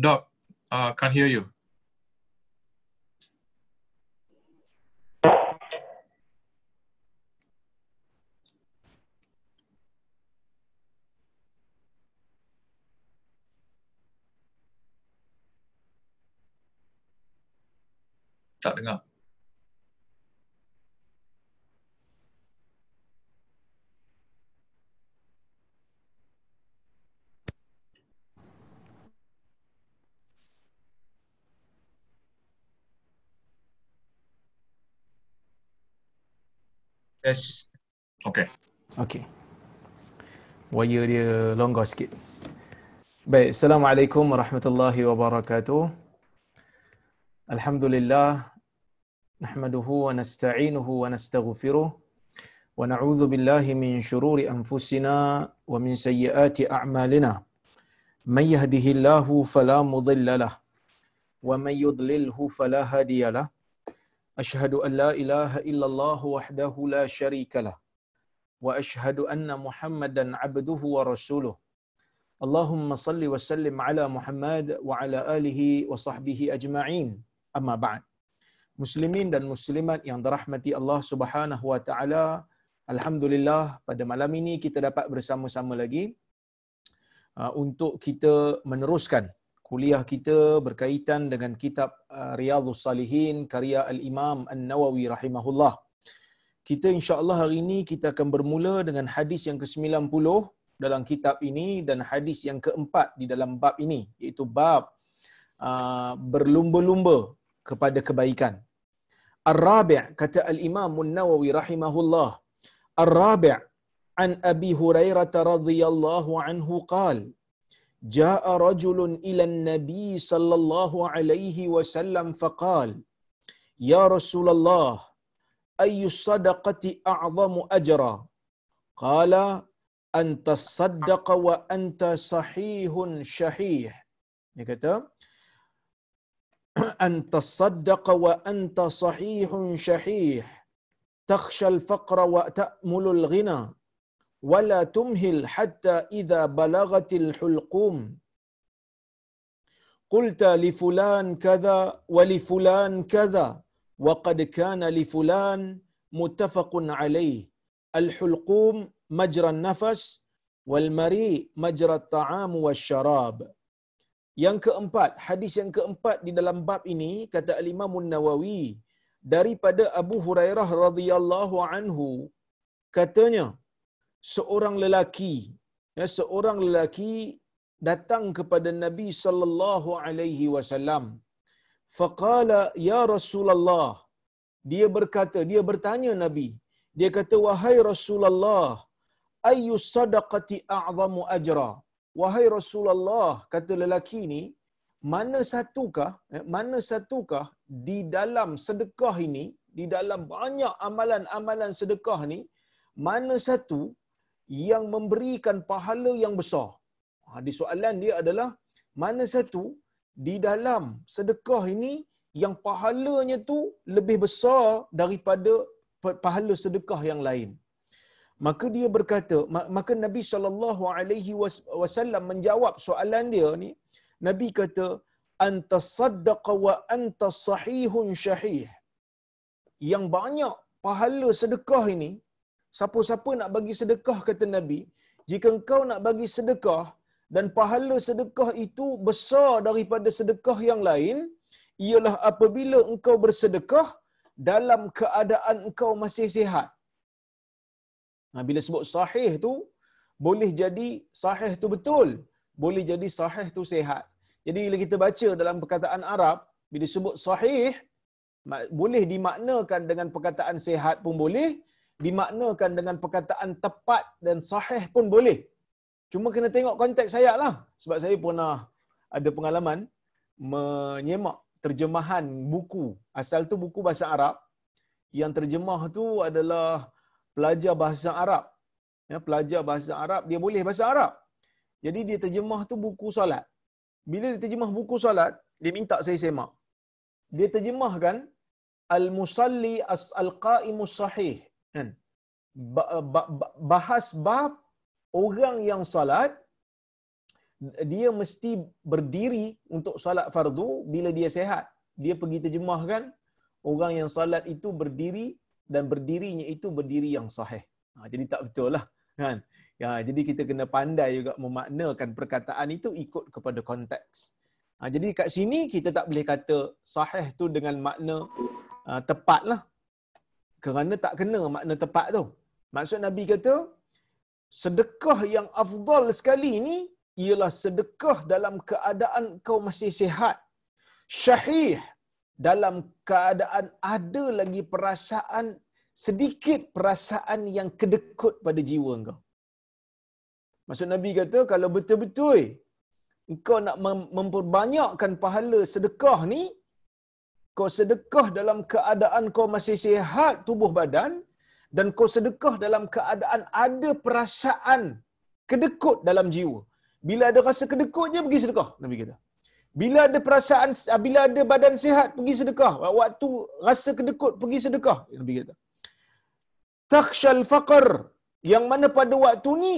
Doc, uh, can't hear you. Tak dengar. Yes. Okay. Okey. Wire dia longgar sikit. Baik, Assalamualaikum warahmatullahi wabarakatuh. Alhamdulillah nahmaduhu wa nasta'inuhu wa nastaghfiruh wa na'udzu billahi min shururi anfusina wa min sayyiati a'malina. Man yahdihillahu fala mudilla lah wa man yudlilhu fala hadiya lah. أشهد أن لا إله إلا الله وحده لا شريك له وأشهد أن محمدا عبده ورسوله اللهم صل وسلم على محمد وعلى آله وصحبه أجمعين أما بعد Muslimin dan muslimat yang dirahmati Allah Subhanahu wa taala alhamdulillah pada malam ini kita dapat bersama-sama lagi uh, untuk kita meneruskan kuliah kita berkaitan dengan kitab uh, Riyadhus Salihin karya Al-Imam An-Nawawi rahimahullah. Kita insya-Allah hari ini kita akan bermula dengan hadis yang ke-90 dalam kitab ini dan hadis yang keempat di dalam bab ini iaitu bab uh, berlumba-lumba kepada kebaikan. Ar-Rabi' kata Al-Imam An-Nawawi rahimahullah. Ar-Rabi' an Abi Hurairah radhiyallahu anhu qala ja'a rajulun ila nabi sallallahu alaihi wasallam faqal ya rasulullah ayu sadaqati a'zamu ajra qala anta saddaqa wa anta sahihun shahih dia kata anta saddaqa wa anta sahihun shahih. Takhsha al-faqra wa ta'mulu ghina wala tumhil hatta idza balagatil hulqum. Qulta li fulan kadza wa li fulan kadza wa qad kana li fulan muttafaqun alayh. Al hulqum majra nafas wal mari majra at ta'am wal yang keempat, hadis yang keempat di dalam bab ini kata Al Imam nawawi daripada Abu Hurairah radhiyallahu anhu katanya seorang lelaki ya seorang lelaki datang kepada Nabi sallallahu alaihi wasallam. Faqala ya Rasulullah. Dia berkata dia bertanya Nabi. Dia kata wahai Rasulullah ayu sadaqati a'zamu ajra? Wahai Rasulullah kata lelaki ini mana satukah mana satukah di dalam sedekah ini di dalam banyak amalan-amalan sedekah ni mana satu yang memberikan pahala yang besar. Ha, di soalan dia adalah mana satu di dalam sedekah ini yang pahalanya tu lebih besar daripada pahala sedekah yang lain. Maka dia berkata, maka Nabi sallallahu alaihi wasallam menjawab soalan dia ni, Nabi kata, anta saddaqa wa anta sahihun syahih. Yang banyak pahala sedekah ini Siapa-siapa nak bagi sedekah kata Nabi, jika engkau nak bagi sedekah dan pahala sedekah itu besar daripada sedekah yang lain, ialah apabila engkau bersedekah dalam keadaan engkau masih sihat. Nah, bila sebut sahih tu, boleh jadi sahih tu betul, boleh jadi sahih tu sihat. Jadi bila kita baca dalam perkataan Arab, bila sebut sahih, boleh dimaknakan dengan perkataan sihat pun boleh, dimaknakan dengan perkataan tepat dan sahih pun boleh. Cuma kena tengok konteks saya lah. Sebab saya pernah ada pengalaman menyemak terjemahan buku. Asal tu buku bahasa Arab. Yang terjemah tu adalah pelajar bahasa Arab. Ya, pelajar bahasa Arab, dia boleh bahasa Arab. Jadi dia terjemah tu buku solat. Bila dia terjemah buku solat, dia minta saya semak. Dia terjemahkan Al-Musalli Al-Qa'imus Sahih kan bahas bab orang yang salat dia mesti berdiri untuk solat fardu bila dia sehat. Dia pergi terjemahkan orang yang salat itu berdiri dan berdirinya itu berdiri yang sahih. Ha, jadi tak betul lah. Kan? Ya, jadi kita kena pandai juga memaknakan perkataan itu ikut kepada konteks. Ha, jadi kat sini kita tak boleh kata sahih tu dengan makna uh, tepat lah. Kerana tak kena makna tepat tu. Maksud Nabi kata, sedekah yang afdal sekali ni ialah sedekah dalam keadaan kau masih sihat. Syahih dalam keadaan ada lagi perasaan sedikit perasaan yang kedekut pada jiwa engkau. Maksud Nabi kata kalau betul-betul engkau nak memperbanyakkan pahala sedekah ni, kau sedekah dalam keadaan kau masih sihat tubuh badan dan kau sedekah dalam keadaan ada perasaan kedekut dalam jiwa. Bila ada rasa kedekut je pergi sedekah Nabi kata. Bila ada perasaan bila ada badan sihat pergi sedekah. Waktu rasa kedekut pergi sedekah Nabi kata. Takhshal faqr yang mana pada waktu ni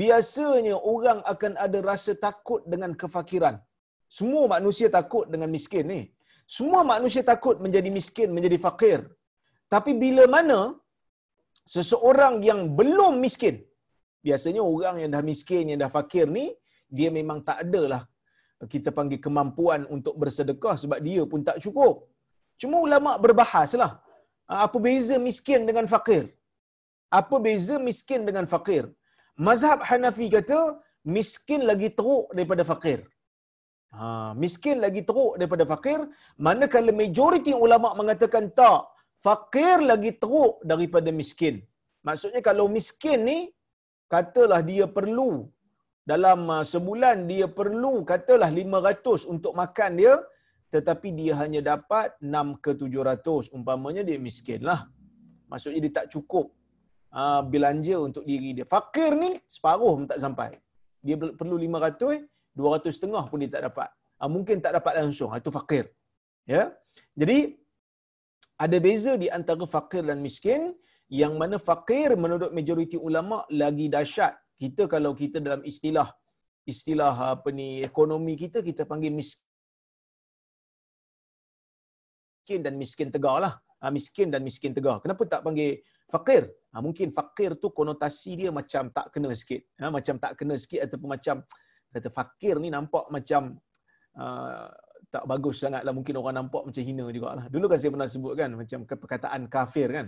biasanya orang akan ada rasa takut dengan kefakiran. Semua manusia takut dengan miskin ni. Semua manusia takut menjadi miskin, menjadi fakir. Tapi bila mana seseorang yang belum miskin, biasanya orang yang dah miskin, yang dah fakir ni, dia memang tak adalah kita panggil kemampuan untuk bersedekah sebab dia pun tak cukup. Cuma ulama berbahaslah. Apa beza miskin dengan fakir? Apa beza miskin dengan fakir? Mazhab Hanafi kata miskin lagi teruk daripada fakir. Ha, miskin lagi teruk daripada fakir. Manakala majoriti ulama mengatakan tak. Fakir lagi teruk daripada miskin. Maksudnya kalau miskin ni, katalah dia perlu dalam uh, sebulan dia perlu katalah 500 untuk makan dia tetapi dia hanya dapat 6 ke 700 umpamanya dia miskin lah maksudnya dia tak cukup uh, belanja untuk diri dia fakir ni separuh pun tak sampai dia perlu 500 200 setengah pun dia tak dapat. Uh, mungkin tak dapat langsung. Itu fakir. Ya? Jadi ada beza di antara fakir dan miskin yang mana fakir menurut majoriti ulama lagi dahsyat. Kita kalau kita dalam istilah istilah apa ni ekonomi kita kita panggil miskin dan miskin tegar lah. Ha, miskin dan miskin tegar. Kenapa tak panggil fakir? Ha, mungkin fakir tu konotasi dia macam tak kena sikit. Ha, macam tak kena sikit ataupun macam kata fakir ni nampak macam uh, tak bagus sangat lah mungkin orang nampak macam hina juga lah dulu kan saya pernah sebut kan macam perkataan kafir kan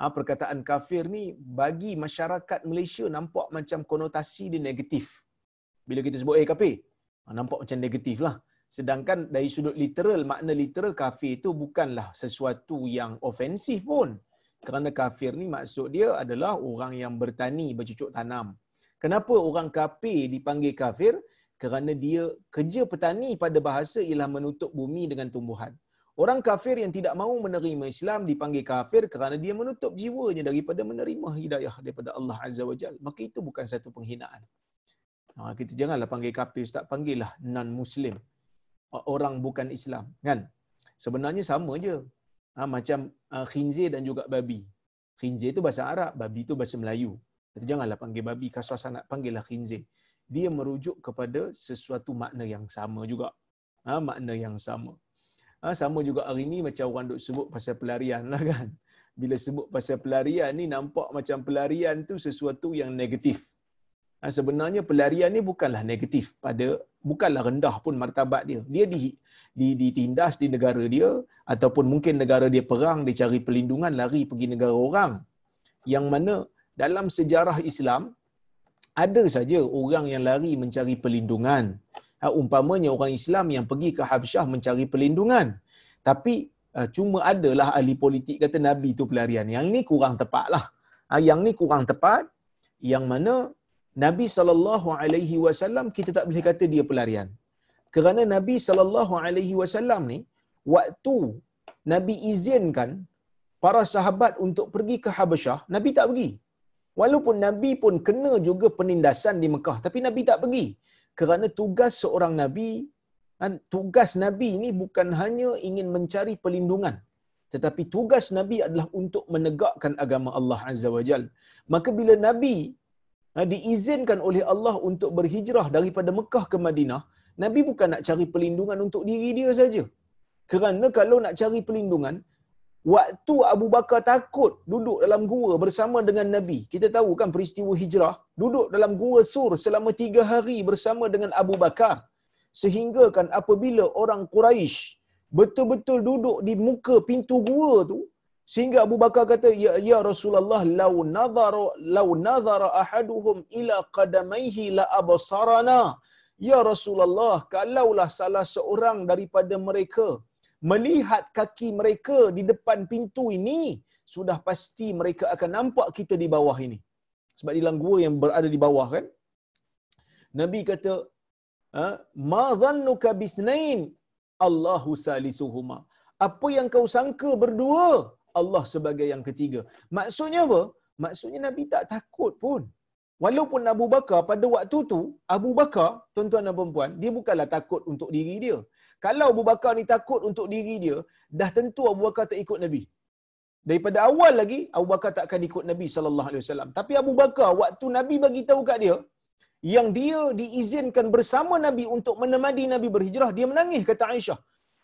ha, perkataan kafir ni bagi masyarakat Malaysia nampak macam konotasi dia negatif. Bila kita sebut eh kafir, ha, nampak macam negatif lah. Sedangkan dari sudut literal, makna literal kafir itu bukanlah sesuatu yang ofensif pun. Kerana kafir ni maksud dia adalah orang yang bertani, bercucuk tanam. Kenapa orang kafir dipanggil kafir? Kerana dia kerja petani pada bahasa ialah menutup bumi dengan tumbuhan. Orang kafir yang tidak mahu menerima Islam dipanggil kafir kerana dia menutup jiwanya daripada menerima hidayah daripada Allah Azza wa Jal. Maka itu bukan satu penghinaan. Ha, kita janganlah panggil kafir, Ustaz. Panggillah non-Muslim. Orang bukan Islam. kan? Sebenarnya sama je. Ha, macam uh, khinzir dan juga babi. Khinzir itu bahasa Arab, babi itu bahasa Melayu. Kita janganlah panggil babi kasar sangat. Panggillah khinzir. Dia merujuk kepada sesuatu makna yang sama juga. Ha, makna yang sama. Ha, sama juga hari ni macam orang duk sebut pasal pelarian lah kan. Bila sebut pasal pelarian ni nampak macam pelarian tu sesuatu yang negatif. Ha, sebenarnya pelarian ni bukanlah negatif pada bukanlah rendah pun martabat dia. Dia di, di, ditindas di negara dia ataupun mungkin negara dia perang dia cari perlindungan lari pergi negara orang. Yang mana dalam sejarah Islam ada saja orang yang lari mencari perlindungan ha, umpamanya orang Islam yang pergi ke Habsyah mencari perlindungan. Tapi uh, cuma adalah ahli politik kata Nabi itu pelarian. Yang ini kurang tepat lah. Ha, yang ni kurang tepat. Yang mana Nabi SAW kita tak boleh kata dia pelarian. Kerana Nabi SAW ni waktu Nabi izinkan para sahabat untuk pergi ke Habasyah, Nabi tak pergi. Walaupun Nabi pun kena juga penindasan di Mekah, tapi Nabi tak pergi kerana tugas seorang nabi kan, tugas nabi ini bukan hanya ingin mencari perlindungan tetapi tugas nabi adalah untuk menegakkan agama Allah azza wajal maka bila nabi ha, diizinkan oleh Allah untuk berhijrah daripada Mekah ke Madinah, Nabi bukan nak cari perlindungan untuk diri dia saja. Kerana kalau nak cari perlindungan, waktu Abu Bakar takut duduk dalam gua bersama dengan Nabi. Kita tahu kan peristiwa hijrah, duduk dalam gua sur selama tiga hari bersama dengan Abu Bakar. Sehingga kan apabila orang Quraisy betul-betul duduk di muka pintu gua tu, sehingga Abu Bakar kata, Ya, ya Rasulullah, lau nazara, lau nazara ahaduhum ila qadamaihi la abasarana. Ya Rasulullah, kalaulah salah seorang daripada mereka melihat kaki mereka di depan pintu ini, sudah pasti mereka akan nampak kita di bawah ini. Sebab di dalam gua yang berada di bawah kan. Nabi kata, ha, Ma zannuka bisnain Allahu salisuhuma. Apa yang kau sangka berdua, Allah sebagai yang ketiga. Maksudnya apa? Maksudnya Nabi tak takut pun. Walaupun Abu Bakar pada waktu tu, Abu Bakar, tuan-tuan dan puan dia bukanlah takut untuk diri dia. Kalau Abu Bakar ni takut untuk diri dia, dah tentu Abu Bakar tak ikut Nabi. Daripada awal lagi, Abu Bakar tak akan ikut Nabi sallallahu alaihi wasallam. Tapi Abu Bakar waktu Nabi bagi tahu kat dia, yang dia diizinkan bersama Nabi untuk menemani Nabi berhijrah, dia menangis kata Aisyah.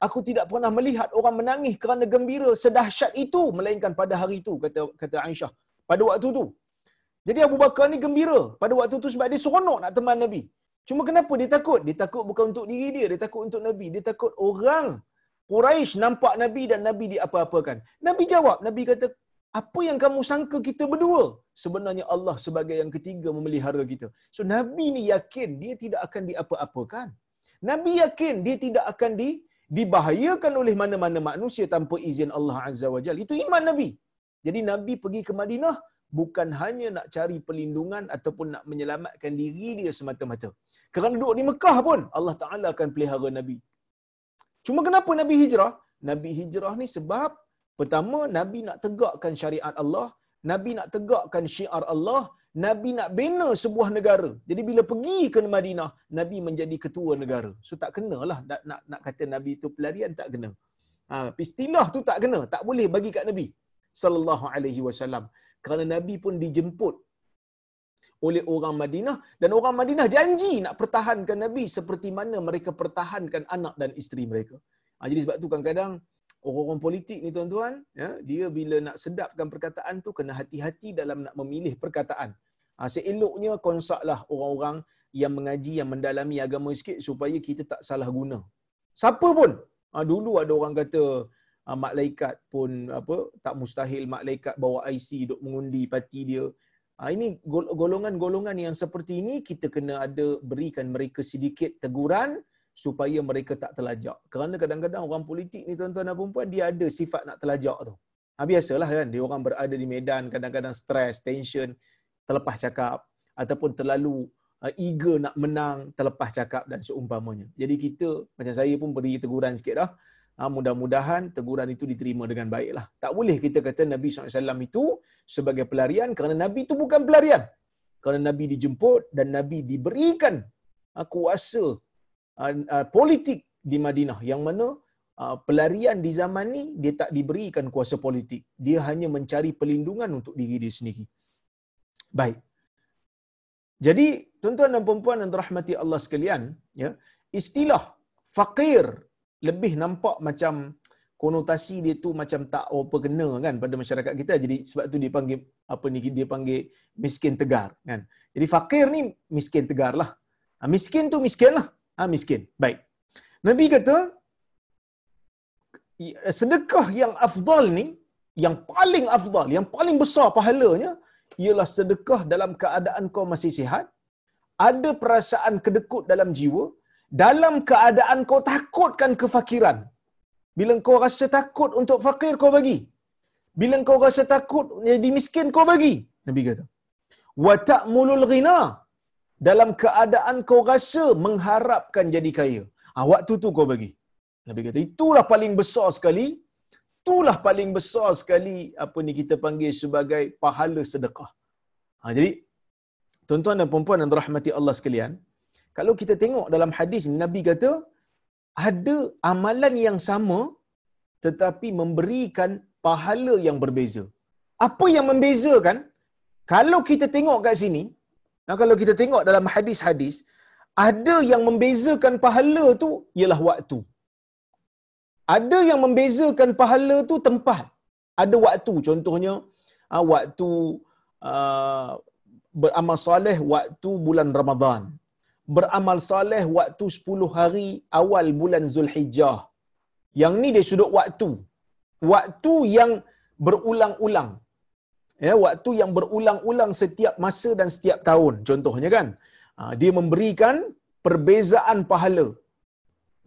Aku tidak pernah melihat orang menangis kerana gembira sedahsyat itu melainkan pada hari itu kata kata Aisyah. Pada waktu itu. Jadi Abu Bakar ni gembira pada waktu itu sebab dia seronok nak teman Nabi. Cuma kenapa dia takut? Dia takut bukan untuk diri dia, dia takut untuk Nabi. Dia takut orang Quraisy nampak Nabi dan Nabi diapa-apakan. Nabi jawab, Nabi kata, apa yang kamu sangka kita berdua? Sebenarnya Allah sebagai yang ketiga memelihara kita. So Nabi ni yakin dia tidak akan diapa-apakan. Nabi yakin dia tidak akan di, dibahayakan oleh mana-mana manusia tanpa izin Allah Azza wa Jal. Itu iman Nabi. Jadi Nabi pergi ke Madinah bukan hanya nak cari perlindungan ataupun nak menyelamatkan diri dia semata-mata. Kerana duduk di Mekah pun Allah Ta'ala akan pelihara Nabi. Cuma kenapa Nabi hijrah? Nabi hijrah ni sebab pertama Nabi nak tegakkan syariat Allah, Nabi nak tegakkan syiar Allah, Nabi nak bina sebuah negara. Jadi bila pergi ke Madinah, Nabi menjadi ketua negara. So tak kenalah nak, nak, nak kata Nabi itu pelarian, tak kena. Ha, istilah tu tak kena, tak boleh bagi kat Nabi sallallahu alaihi wasallam kerana nabi pun dijemput oleh orang Madinah dan orang Madinah janji nak pertahankan nabi seperti mana mereka pertahankan anak dan isteri mereka. Ha, jadi sebab tu kadang-kadang orang-orang politik ni tuan-tuan, ya, dia bila nak sedapkan perkataan tu kena hati-hati dalam nak memilih perkataan. Ha, seeloknya konsaklah orang-orang yang mengaji yang mendalami agama sikit supaya kita tak salah guna. Siapa pun. Ha, dulu ada orang kata uh, malaikat pun apa tak mustahil malaikat bawa IC duk mengundi parti dia. Uh, ini golongan-golongan yang seperti ini kita kena ada berikan mereka sedikit teguran supaya mereka tak terlajak. Kerana kadang-kadang orang politik ni tuan-tuan dan puan dia ada sifat nak terlajak tu. Ha, biasalah kan, dia orang berada di medan kadang-kadang stres, tension, terlepas cakap ataupun terlalu uh, eager nak menang, terlepas cakap dan seumpamanya. Jadi kita, macam saya pun beri teguran sikit dah, Ha, mudah-mudahan teguran itu diterima dengan baiklah. Tak boleh kita kata Nabi SAW itu sebagai pelarian kerana Nabi itu bukan pelarian. Kerana Nabi dijemput dan Nabi diberikan ha, kuasa ha, ha, politik di Madinah yang mana ha, pelarian di zaman ni dia tak diberikan kuasa politik. Dia hanya mencari perlindungan untuk diri dia sendiri. Baik. Jadi tuan-tuan dan puan-puan yang dirahmati Allah sekalian, ya, istilah fakir lebih nampak macam konotasi dia tu macam tak apa kena kan pada masyarakat kita. Jadi sebab tu dia panggil apa ni dia panggil miskin tegar kan. Jadi fakir ni miskin tegar lah. Ha, miskin tu miskin lah. Ha, miskin. Baik. Nabi kata sedekah yang afdal ni yang paling afdal yang paling besar pahalanya ialah sedekah dalam keadaan kau masih sihat. Ada perasaan kedekut dalam jiwa dalam keadaan kau takutkan kefakiran. Bila kau rasa takut untuk fakir, kau bagi. Bila kau rasa takut jadi miskin, kau bagi. Nabi kata. Ta'mulul ghina. Dalam keadaan kau rasa mengharapkan jadi kaya. Ha, waktu tu kau bagi. Nabi kata, itulah paling besar sekali. Itulah paling besar sekali apa ni kita panggil sebagai pahala sedekah. Ha, jadi, tuan-tuan dan puan-puan yang dirahmati Allah sekalian, kalau kita tengok dalam hadis Nabi kata ada amalan yang sama tetapi memberikan pahala yang berbeza. Apa yang membezakan? Kalau kita tengok kat sini, kalau kita tengok dalam hadis-hadis, ada yang membezakan pahala tu ialah waktu. Ada yang membezakan pahala tu tempat. Ada waktu contohnya ah, waktu uh, beramal soleh waktu bulan Ramadan. Beramal soleh waktu 10 hari awal bulan Zulhijjah. Yang ni dia sudut waktu. Waktu yang berulang-ulang. Ya, waktu yang berulang-ulang setiap masa dan setiap tahun. Contohnya kan, ah, dia memberikan perbezaan pahala.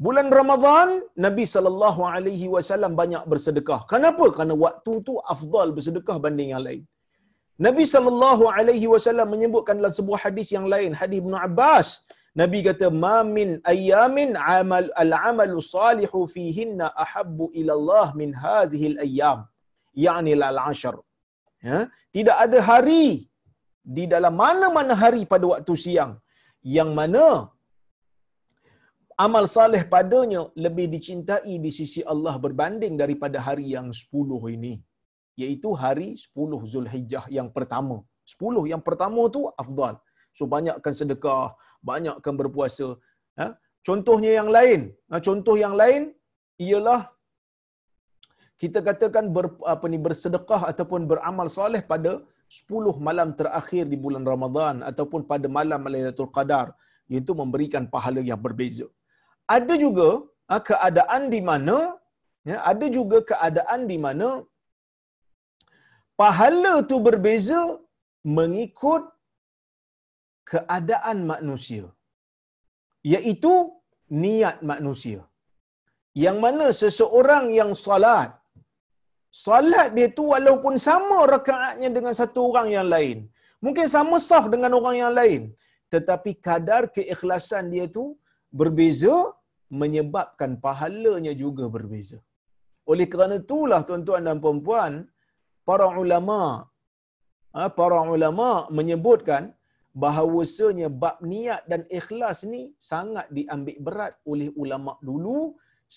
Bulan Ramadan Nabi sallallahu alaihi wasallam banyak bersedekah. Kenapa? Kerana waktu tu afdal bersedekah banding yang lain. Nabi sallallahu alaihi wasallam menyebutkan dalam sebuah hadis yang lain, hadis Ibnu Abbas, Nabi kata ma min ayamin amal al-amalu salihu fihinna ahabbu ila Allah min hadhihi al-ayyam. Yani al-ashr. Ya, tidak ada hari di dalam mana-mana hari pada waktu siang yang mana amal saleh padanya lebih dicintai di sisi Allah berbanding daripada hari yang 10 ini iaitu hari 10 Zulhijjah yang pertama. 10 yang pertama tu afdal. So banyakkan sedekah banyakkan berpuasa. Ha? contohnya yang lain. Ha, contoh yang lain ialah kita katakan ber, apa ni bersedekah ataupun beramal soleh pada 10 malam terakhir di bulan Ramadan ataupun pada malam Lailatul Qadar. Itu memberikan pahala yang berbeza. Ada juga ha, keadaan di mana ya, ada juga keadaan di mana pahala tu berbeza mengikut keadaan manusia iaitu niat manusia yang mana seseorang yang salat salat dia tu walaupun sama rakaatnya dengan satu orang yang lain mungkin sama saf dengan orang yang lain tetapi kadar keikhlasan dia tu berbeza menyebabkan pahalanya juga berbeza. Oleh kerana itulah tuan-tuan dan puan-puan, para ulama ha, para ulama menyebutkan bahawasanya bab niat dan ikhlas ni sangat diambil berat oleh ulama dulu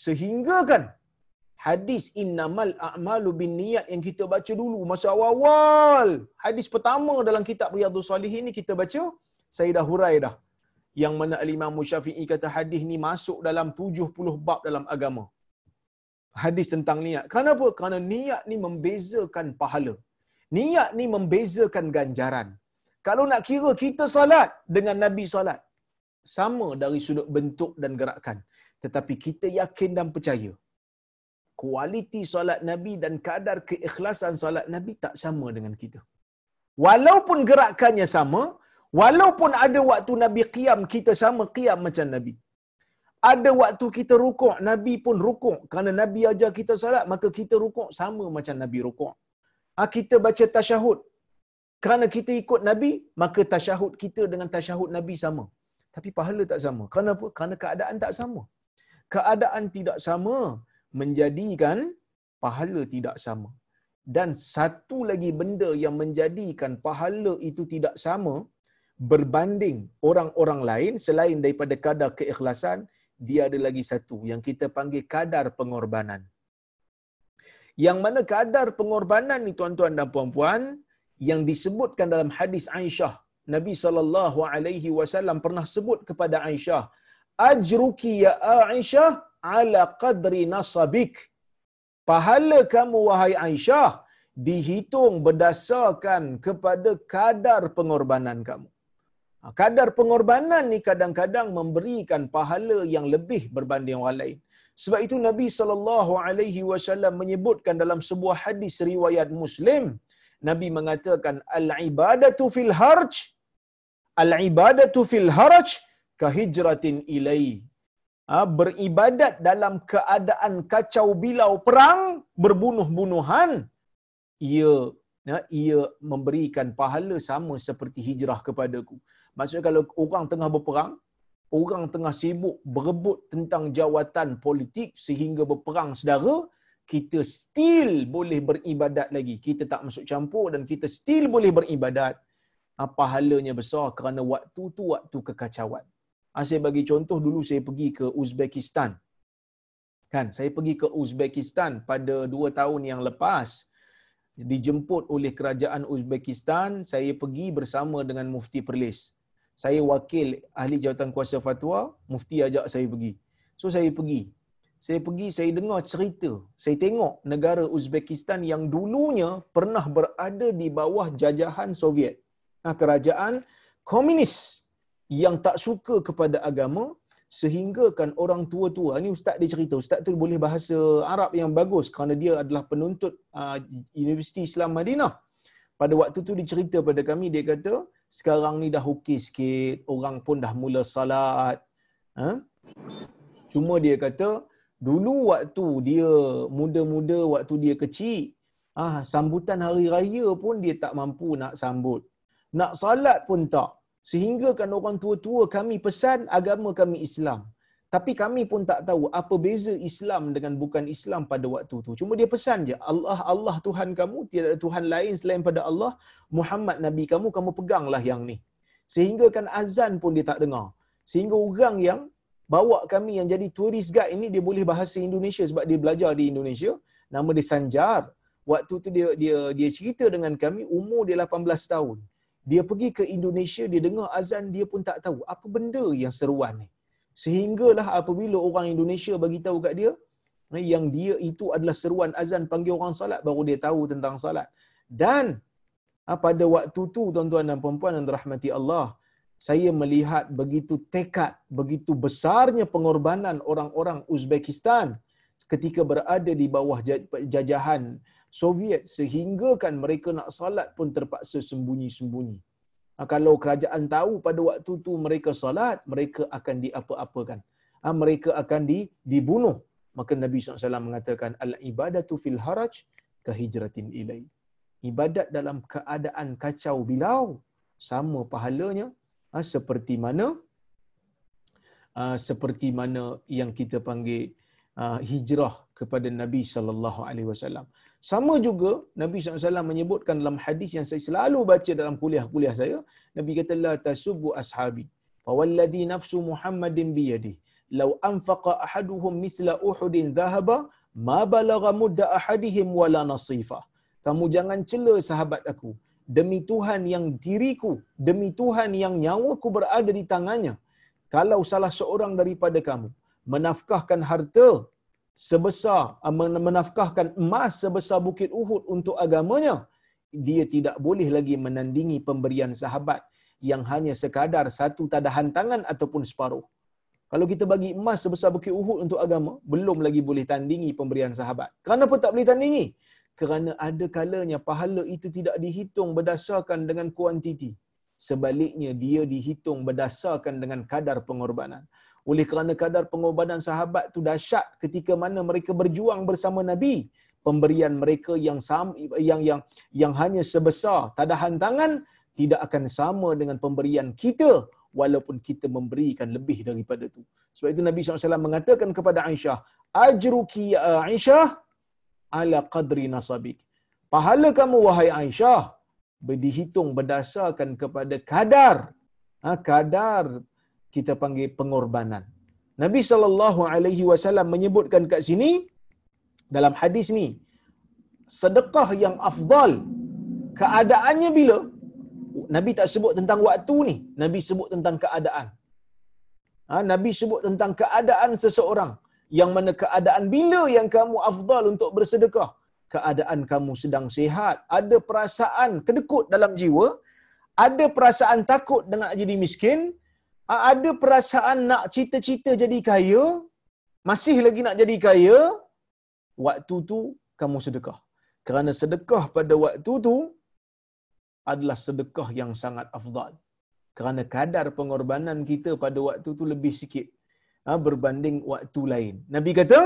sehingga kan hadis innamal a'malu bin niat yang kita baca dulu masa awal-awal hadis pertama dalam kitab riyadhus salihin ni kita baca Sayyidah Huraidah yang mana al-Imam Syafi'i kata hadis ni masuk dalam 70 bab dalam agama. Hadis tentang niat. Kenapa? Kerana niat ni membezakan pahala. Niat ni membezakan ganjaran. Kalau nak kira kita salat dengan Nabi salat, sama dari sudut bentuk dan gerakan. Tetapi kita yakin dan percaya, kualiti solat Nabi dan kadar keikhlasan solat Nabi tak sama dengan kita. Walaupun gerakannya sama, Walaupun ada waktu Nabi qiyam, kita sama qiyam macam Nabi. Ada waktu kita rukuk, Nabi pun rukuk. Kerana Nabi ajar kita salat, maka kita rukuk sama macam Nabi rukuk. Ha, kita baca tasyahud. Kerana kita ikut Nabi, maka tasyahud kita dengan tasyahud Nabi sama. Tapi pahala tak sama. Kenapa? Kerana keadaan tak sama. Keadaan tidak sama menjadikan pahala tidak sama. Dan satu lagi benda yang menjadikan pahala itu tidak sama, berbanding orang-orang lain selain daripada kadar keikhlasan, dia ada lagi satu yang kita panggil kadar pengorbanan. Yang mana kadar pengorbanan ni tuan-tuan dan puan-puan yang disebutkan dalam hadis Aisyah. Nabi sallallahu alaihi wasallam pernah sebut kepada Aisyah, "Ajruki ya Aisyah ala qadri nasabik." Pahala kamu wahai Aisyah dihitung berdasarkan kepada kadar pengorbanan kamu. Ha, kadar pengorbanan ni kadang-kadang memberikan pahala yang lebih berbanding orang lain. Sebab itu Nabi sallallahu alaihi wasallam menyebutkan dalam sebuah hadis riwayat Muslim, Nabi mengatakan al-ibadatu fil harj al-ibadatu fil harj ka hijratin ilai. Ha, beribadat dalam keadaan kacau bilau perang, berbunuh-bunuhan, ia ya, ia memberikan pahala sama seperti hijrah kepadaku. Maksudnya kalau orang tengah berperang, orang tengah sibuk berebut tentang jawatan politik sehingga berperang sedara, kita still boleh beribadat lagi. Kita tak masuk campur dan kita still boleh beribadat. Ah, pahalanya besar kerana waktu tu waktu kekacauan. Ah, saya bagi contoh dulu saya pergi ke Uzbekistan. Kan, saya pergi ke Uzbekistan pada dua tahun yang lepas. dijemput oleh kerajaan Uzbekistan, saya pergi bersama dengan Mufti Perlis. Saya wakil ahli jawatan kuasa fatwa, Mufti ajak saya pergi. So saya pergi. Saya pergi, saya dengar cerita. Saya tengok negara Uzbekistan yang dulunya pernah berada di bawah jajahan Soviet. Nah, kerajaan komunis yang tak suka kepada agama sehingga kan orang tua-tua ni ustaz dia cerita ustaz tu boleh bahasa Arab yang bagus kerana dia adalah penuntut uh, Universiti Islam Madinah pada waktu tu dia cerita pada kami dia kata sekarang ni dah okey sikit orang pun dah mula salat ha? cuma dia kata dulu waktu dia muda-muda waktu dia kecil ah sambutan hari raya pun dia tak mampu nak sambut nak salat pun tak Sehingga kan orang tua-tua kami pesan agama kami Islam. Tapi kami pun tak tahu apa beza Islam dengan bukan Islam pada waktu tu. Cuma dia pesan je, Allah Allah Tuhan kamu, tiada ada Tuhan lain selain pada Allah. Muhammad Nabi kamu, kamu peganglah yang ni. Sehingga kan azan pun dia tak dengar. Sehingga orang yang bawa kami yang jadi turis guide ini, dia boleh bahasa Indonesia sebab dia belajar di Indonesia. Nama dia Sanjar. Waktu tu dia dia dia cerita dengan kami, umur dia 18 tahun dia pergi ke Indonesia, dia dengar azan, dia pun tak tahu apa benda yang seruan ni. Sehinggalah apabila orang Indonesia bagi tahu kat dia, eh, yang dia itu adalah seruan azan panggil orang salat, baru dia tahu tentang salat. Dan ah, pada waktu tu, tuan-tuan dan puan-puan yang dirahmati Allah, saya melihat begitu tekad, begitu besarnya pengorbanan orang-orang Uzbekistan ketika berada di bawah jajahan Soviet sehingga kan mereka nak salat pun terpaksa sembunyi-sembunyi. Ha, kalau kerajaan tahu pada waktu tu mereka salat, mereka akan diapa-apakan. Ha, mereka akan di, dibunuh. Maka Nabi SAW mengatakan, Al-ibadatu fil haraj kahijratin ilai. Ibadat dalam keadaan kacau bilau, sama pahalanya ha, seperti mana ha, seperti mana yang kita panggil hijrah kepada Nabi sallallahu alaihi wasallam. Sama juga Nabi SAW menyebutkan dalam hadis yang saya selalu baca dalam kuliah-kuliah saya, Nabi kata la tasubbu ashabi. Fa walladhi nafsu Muhammadin bi yadi. Law anfaqa ahaduhum mithla Uhudin dhahaba ma balagha mudda ahadihim wala nasifa. Kamu jangan cela sahabat aku. Demi Tuhan yang diriku, demi Tuhan yang nyawaku berada di tangannya. Kalau salah seorang daripada kamu menafkahkan harta sebesar ah, menafkahkan emas sebesar bukit Uhud untuk agamanya dia tidak boleh lagi menandingi pemberian sahabat yang hanya sekadar satu tadahan tangan ataupun separuh. Kalau kita bagi emas sebesar bukit Uhud untuk agama belum lagi boleh tandingi pemberian sahabat. Kenapa tak boleh tandingi? Kerana ada kalanya pahala itu tidak dihitung berdasarkan dengan kuantiti. Sebaliknya dia dihitung berdasarkan dengan kadar pengorbanan oleh kerana kadar pengorbanan sahabat tu dahsyat ketika mana mereka berjuang bersama Nabi pemberian mereka yang sama, yang yang yang hanya sebesar tadahan tangan tidak akan sama dengan pemberian kita walaupun kita memberikan lebih daripada itu. Sebab itu Nabi SAW mengatakan kepada Aisyah, Ajruki ya Aisyah ala qadri nasabik. Pahala kamu wahai Aisyah dihitung berdasarkan kepada kadar ha, kadar kita panggil pengorbanan. Nabi sallallahu alaihi wasallam menyebutkan kat sini dalam hadis ni sedekah yang afdal keadaannya bila Nabi tak sebut tentang waktu ni, Nabi sebut tentang keadaan. Ha, Nabi sebut tentang keadaan seseorang yang mana keadaan bila yang kamu afdal untuk bersedekah? Keadaan kamu sedang sihat, ada perasaan kedekut dalam jiwa, ada perasaan takut dengan jadi miskin, ada perasaan nak cita-cita jadi kaya, masih lagi nak jadi kaya, waktu tu kamu sedekah. Kerana sedekah pada waktu tu adalah sedekah yang sangat afdal. Kerana kadar pengorbanan kita pada waktu tu lebih sikit ha, berbanding waktu lain. Nabi kata,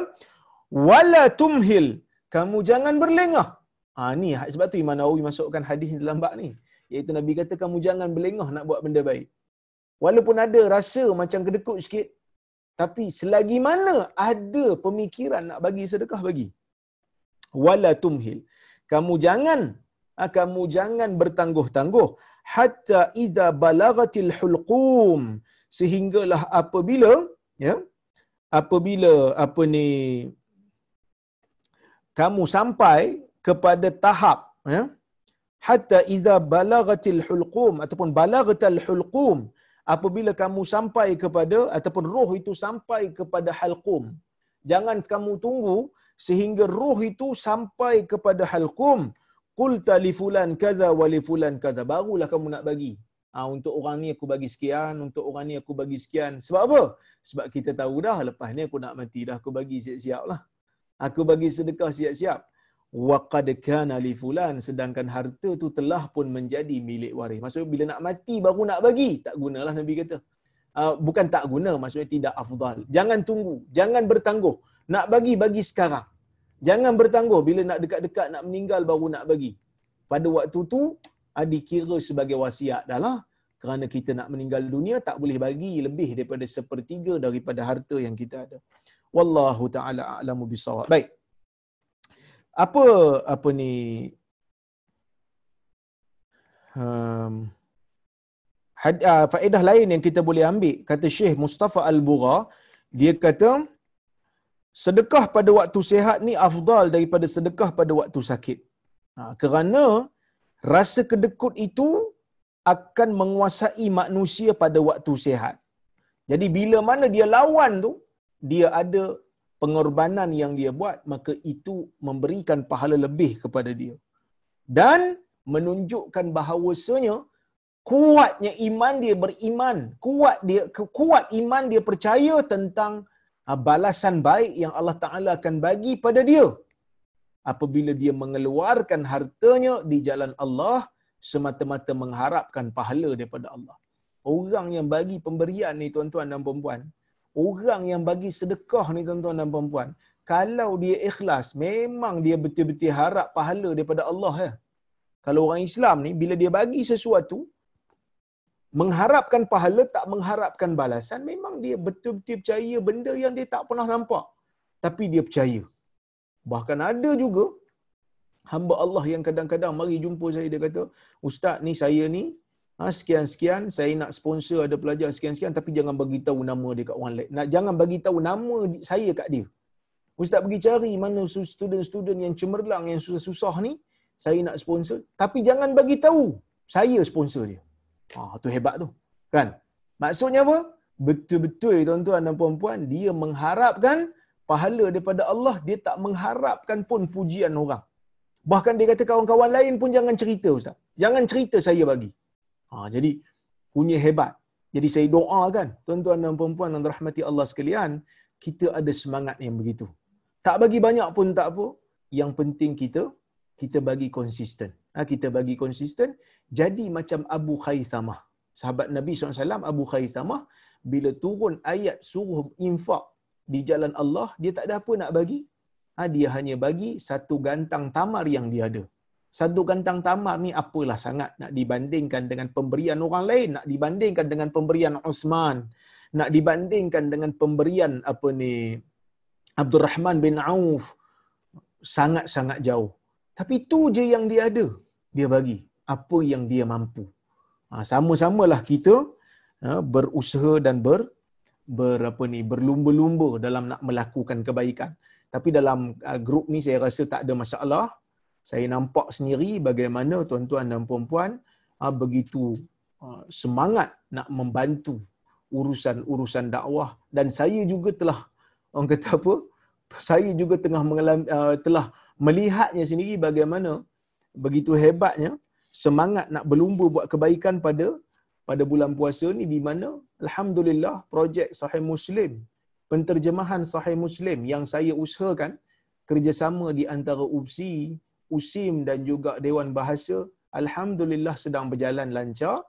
wala tumhil, kamu jangan berlengah. Ha, ni sebab tu Imam Nawawi masukkan hadis dalam bab ni. Iaitu Nabi kata kamu jangan berlengah nak buat benda baik. Walaupun ada rasa macam kedekut sikit, tapi selagi mana ada pemikiran nak bagi sedekah bagi. Wala tumhil. Kamu jangan ah, kamu jangan bertangguh-tangguh hatta idza balagatil hulqum sehinggalah apabila ya apabila apa ni kamu sampai kepada tahap ya hatta idza balagatil hulqum ataupun balagatal hulqum apabila kamu sampai kepada ataupun roh itu sampai kepada halqum jangan kamu tunggu sehingga roh itu sampai kepada halqum. Qulta li fulan kaza wa li fulan kaza barulah kamu nak bagi. Ha, untuk orang ni aku bagi sekian untuk orang ni aku bagi sekian. Sebab apa? Sebab kita tahu dah lepas ni aku nak mati dah aku bagi siap-siap lah. Aku bagi sedekah siap-siap wa qad kana li fulan sedangkan harta tu telah pun menjadi milik waris. Maksudnya bila nak mati baru nak bagi. Tak gunalah nabi kata. Uh, bukan tak guna maksudnya tidak afdal. Jangan tunggu jangan bertangguh. Nak bagi bagi sekarang. Jangan bertangguh. Bila nak dekat-dekat nak meninggal baru nak bagi. Pada waktu tu uh, dikira sebagai wasiat dah lah. Kerana kita nak meninggal dunia tak boleh bagi lebih daripada sepertiga daripada harta yang kita ada. Wallahu taala a'lamu bisawab. Baik apa apa ni? Um, had, uh, faedah lain yang kita boleh ambil kata Syekh Mustafa Al-Bura dia kata sedekah pada waktu sehat ni afdal daripada sedekah pada waktu sakit. Ha, kerana rasa kedekut itu akan menguasai manusia pada waktu sehat jadi bila mana dia lawan tu dia ada pengorbanan yang dia buat maka itu memberikan pahala lebih kepada dia. Dan menunjukkan bahawasanya kuatnya iman dia beriman. Kuat dia kuat iman dia percaya tentang ah, balasan baik yang Allah Taala akan bagi pada dia. Apabila dia mengeluarkan hartanya di jalan Allah semata-mata mengharapkan pahala daripada Allah. Orang yang bagi pemberian ni tuan-tuan dan puan-puan orang yang bagi sedekah ni tuan-tuan dan puan-puan, kalau dia ikhlas, memang dia betul-betul harap pahala daripada Allah ya. Kalau orang Islam ni bila dia bagi sesuatu mengharapkan pahala tak mengharapkan balasan, memang dia betul-betul percaya benda yang dia tak pernah nampak. Tapi dia percaya. Bahkan ada juga hamba Allah yang kadang-kadang mari jumpa saya dia kata, "Ustaz ni saya ni ha, sekian-sekian saya nak sponsor ada pelajar sekian-sekian tapi jangan bagi tahu nama dia kat orang lain. Nak jangan bagi tahu nama saya kat dia. Ustaz pergi cari mana student-student yang cemerlang yang susah-susah ni saya nak sponsor tapi jangan bagi tahu saya sponsor dia. Ha, tu hebat tu. Kan? Maksudnya apa? Betul-betul tuan-tuan dan puan-puan dia mengharapkan pahala daripada Allah, dia tak mengharapkan pun pujian orang. Bahkan dia kata kawan-kawan lain pun jangan cerita ustaz. Jangan cerita saya bagi. Ha, jadi punya hebat. Jadi saya doakan tuan-tuan dan puan-puan yang dirahmati Allah sekalian, kita ada semangat yang begitu. Tak bagi banyak pun tak apa. Yang penting kita kita bagi konsisten. Ha, kita bagi konsisten. Jadi macam Abu Khaythamah. Sahabat Nabi SAW, Abu Khaythamah, bila turun ayat suruh infak di jalan Allah, dia tak ada apa nak bagi. Ha, dia hanya bagi satu gantang tamar yang dia ada satu gantang tamar ni apalah sangat nak dibandingkan dengan pemberian orang lain, nak dibandingkan dengan pemberian Osman, nak dibandingkan dengan pemberian apa ni Abdul Rahman bin Auf sangat-sangat jauh. Tapi itu je yang dia ada, dia bagi apa yang dia mampu. Ha, sama-samalah kita ha, berusaha dan ber, ber apa ni berlumba-lumba dalam nak melakukan kebaikan. Tapi dalam uh, grup ni saya rasa tak ada masalah saya nampak sendiri bagaimana tuan-tuan dan puan-puan uh, begitu uh, semangat nak membantu urusan-urusan dakwah. Dan saya juga telah orang kata apa saya juga tengah mengalami uh, telah melihatnya sendiri bagaimana begitu hebatnya semangat nak berlumba buat kebaikan pada pada bulan puasa ni di mana alhamdulillah projek sahih muslim penterjemahan sahih muslim yang saya usahakan kerjasama di antara UPSI USIM dan juga Dewan Bahasa alhamdulillah sedang berjalan lancar.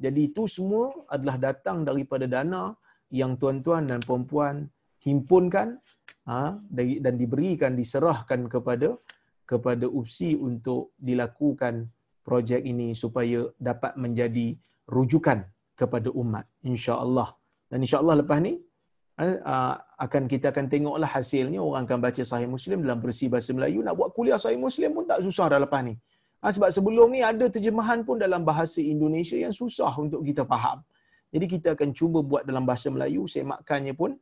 Jadi itu semua adalah datang daripada dana yang tuan-tuan dan puan-puan himpunkan ha, dan diberikan diserahkan kepada kepada UPSI untuk dilakukan projek ini supaya dapat menjadi rujukan kepada umat insya-Allah. Dan insya-Allah lepas ni akan kita akan tengoklah hasilnya. Orang akan baca sahih muslim dalam versi bahasa Melayu. Nak buat kuliah sahih muslim pun tak susah dah lepas ni. Ha, sebab sebelum ni ada terjemahan pun dalam bahasa Indonesia yang susah untuk kita faham. Jadi kita akan cuba buat dalam bahasa Melayu semakkannya pun.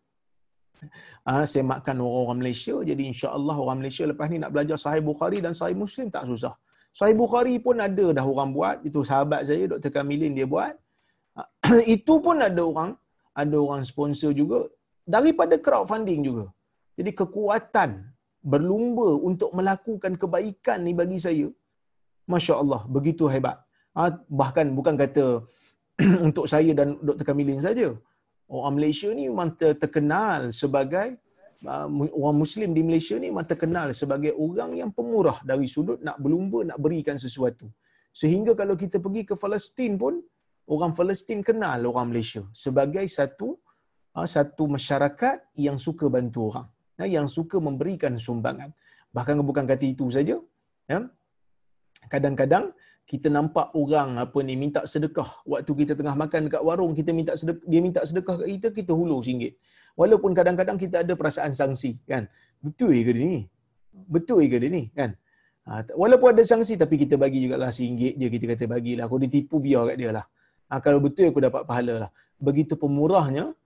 Ha, semakkan orang-orang Malaysia. Jadi insya-Allah orang Malaysia lepas ni nak belajar sahih Bukhari dan sahih Muslim tak susah. Sahih Bukhari pun ada dah orang buat. Itu sahabat saya Dr. Kamilin dia buat. itu pun ada orang ada orang sponsor juga daripada crowdfunding juga. Jadi kekuatan berlumba untuk melakukan kebaikan ni bagi saya Masya Allah, begitu hebat. Ha, bahkan bukan kata untuk saya dan Dr. Kamilin saja. Orang Malaysia ni memang terkenal sebagai uh, orang Muslim di Malaysia ni memang terkenal sebagai orang yang pemurah dari sudut nak berlumba, nak berikan sesuatu. Sehingga kalau kita pergi ke Palestin pun, orang Palestin kenal orang Malaysia sebagai satu satu masyarakat yang suka bantu orang, uh, yang suka memberikan sumbangan. Bahkan bukan kata itu saja, ya. Kadang-kadang kita nampak orang apa ni minta sedekah. Waktu kita tengah makan dekat warung kita minta sedekah, dia minta sedekah kat kita kita hulur singgit. Walaupun kadang-kadang kita ada perasaan sangsi kan. Betul ke dia ni? Betul ke dia ni kan? Ha, walaupun ada sangsi tapi kita bagi jugalah singgit je. Kita kata bagilah. Aku ditipu biar kat dia lah. Ha, kalau betul aku dapat pahala lah. Begitu pemurahnya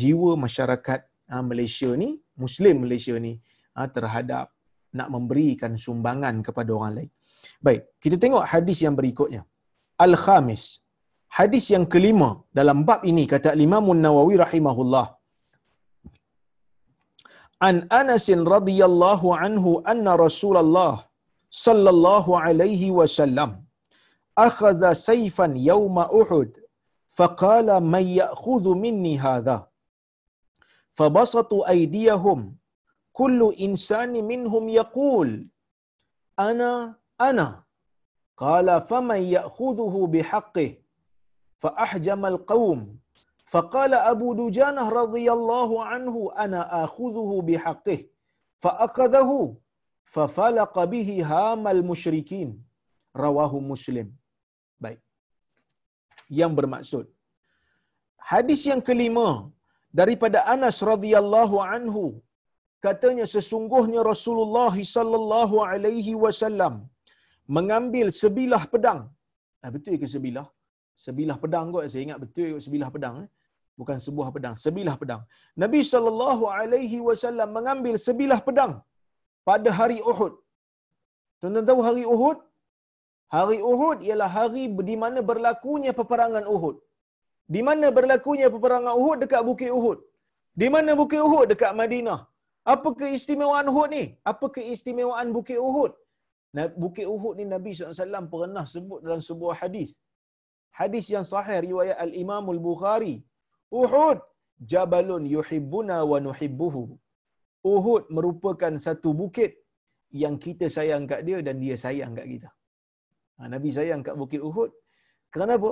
jiwa masyarakat ha, Malaysia ni Muslim Malaysia ni ha, terhadap nak memberikan sumbangan kepada orang lain Baik, kita tengok hadis yang berikutnya. Al-Khamis. Hadis yang kelima dalam bab ini kata Imam Nawawi rahimahullah. An Anas radhiyallahu anhu anna Rasulullah sallallahu alaihi wasallam akhadha sayfan yawma Uhud faqala man ya'khudhu minni hadha فبسطوا أيديهم كل إنسان منهم يقول أنا أنا قال فمن يأخذه بحقه فأحجم القوم فقال أبو دجانة رضي الله عنه أنا آخذه بحقه فأخذه ففلق به هام المشركين رواه مسلم baik yang bermaksud hadis yang kelima daripada Anas radhiyallahu anhu katanya sesungguhnya Rasulullah sallallahu alaihi wasallam mengambil sebilah pedang. Ah, betul ke sebilah? Sebilah pedang kot. Saya ingat betul ke sebilah pedang. Eh? Bukan sebuah pedang. Sebilah pedang. Nabi SAW mengambil sebilah pedang pada hari Uhud. Tuan-tuan tahu hari Uhud? Hari Uhud ialah hari di mana berlakunya peperangan Uhud. Di mana berlakunya peperangan Uhud dekat Bukit Uhud. Di mana Bukit Uhud dekat Madinah. Apa keistimewaan Uhud ni? Apa keistimewaan Bukit Uhud? Bukit Uhud ni Nabi SAW pernah sebut dalam sebuah hadis. Hadis yang sahih riwayat Al-Imam Al-Bukhari. Uhud jabalun yuhibbuna wa nuhibbuhu. Uhud merupakan satu bukit yang kita sayang kat dia dan dia sayang kat kita. Ha, Nabi sayang kat Bukit Uhud. Kenapa?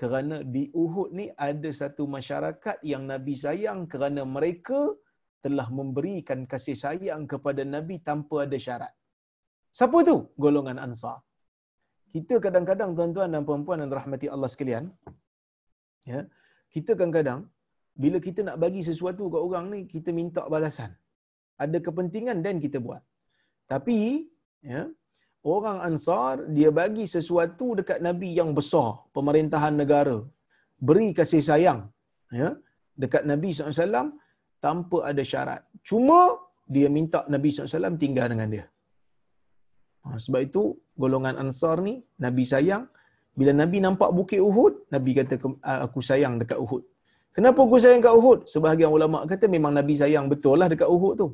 Kerana di Uhud ni ada satu masyarakat yang Nabi sayang kerana mereka telah memberikan kasih sayang kepada Nabi tanpa ada syarat. Siapa tu? Golongan Ansar. Kita kadang-kadang tuan-tuan dan puan-puan yang rahmati Allah sekalian, ya, kita kadang-kadang bila kita nak bagi sesuatu ke orang ni, kita minta balasan. Ada kepentingan dan kita buat. Tapi, ya, orang Ansar dia bagi sesuatu dekat Nabi yang besar, pemerintahan negara, beri kasih sayang, ya, dekat Nabi SAW tanpa ada syarat. Cuma dia minta Nabi SAW tinggal dengan dia. Ha, sebab itu golongan Ansar ni Nabi sayang. Bila Nabi nampak bukit Uhud, Nabi kata aku sayang dekat Uhud. Kenapa aku sayang dekat Uhud? Sebahagian ulama kata memang Nabi sayang betul lah dekat Uhud tu.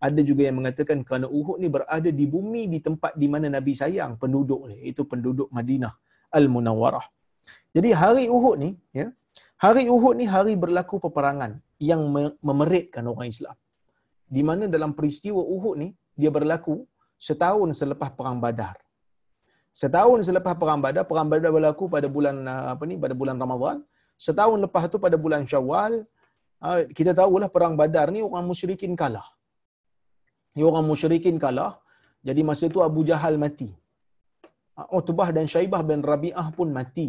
Ada juga yang mengatakan kerana Uhud ni berada di bumi di tempat di mana Nabi sayang penduduk ni, itu penduduk Madinah Al-Munawwarah. Jadi hari Uhud ni, ya, hari Uhud ni hari berlaku peperangan yang memeritkan orang Islam. Di mana dalam peristiwa Uhud ni dia berlaku setahun selepas perang Badar. Setahun selepas perang Badar, perang Badar berlaku pada bulan uh, apa ni? Pada bulan Ramadan. Setahun lepas tu pada bulan Syawal, uh, kita tahulah perang Badar ni orang musyrikin kalah. Ni orang musyrikin kalah. Jadi masa tu Abu Jahal mati. Uh, Utbah dan Syaibah bin Rabi'ah pun mati.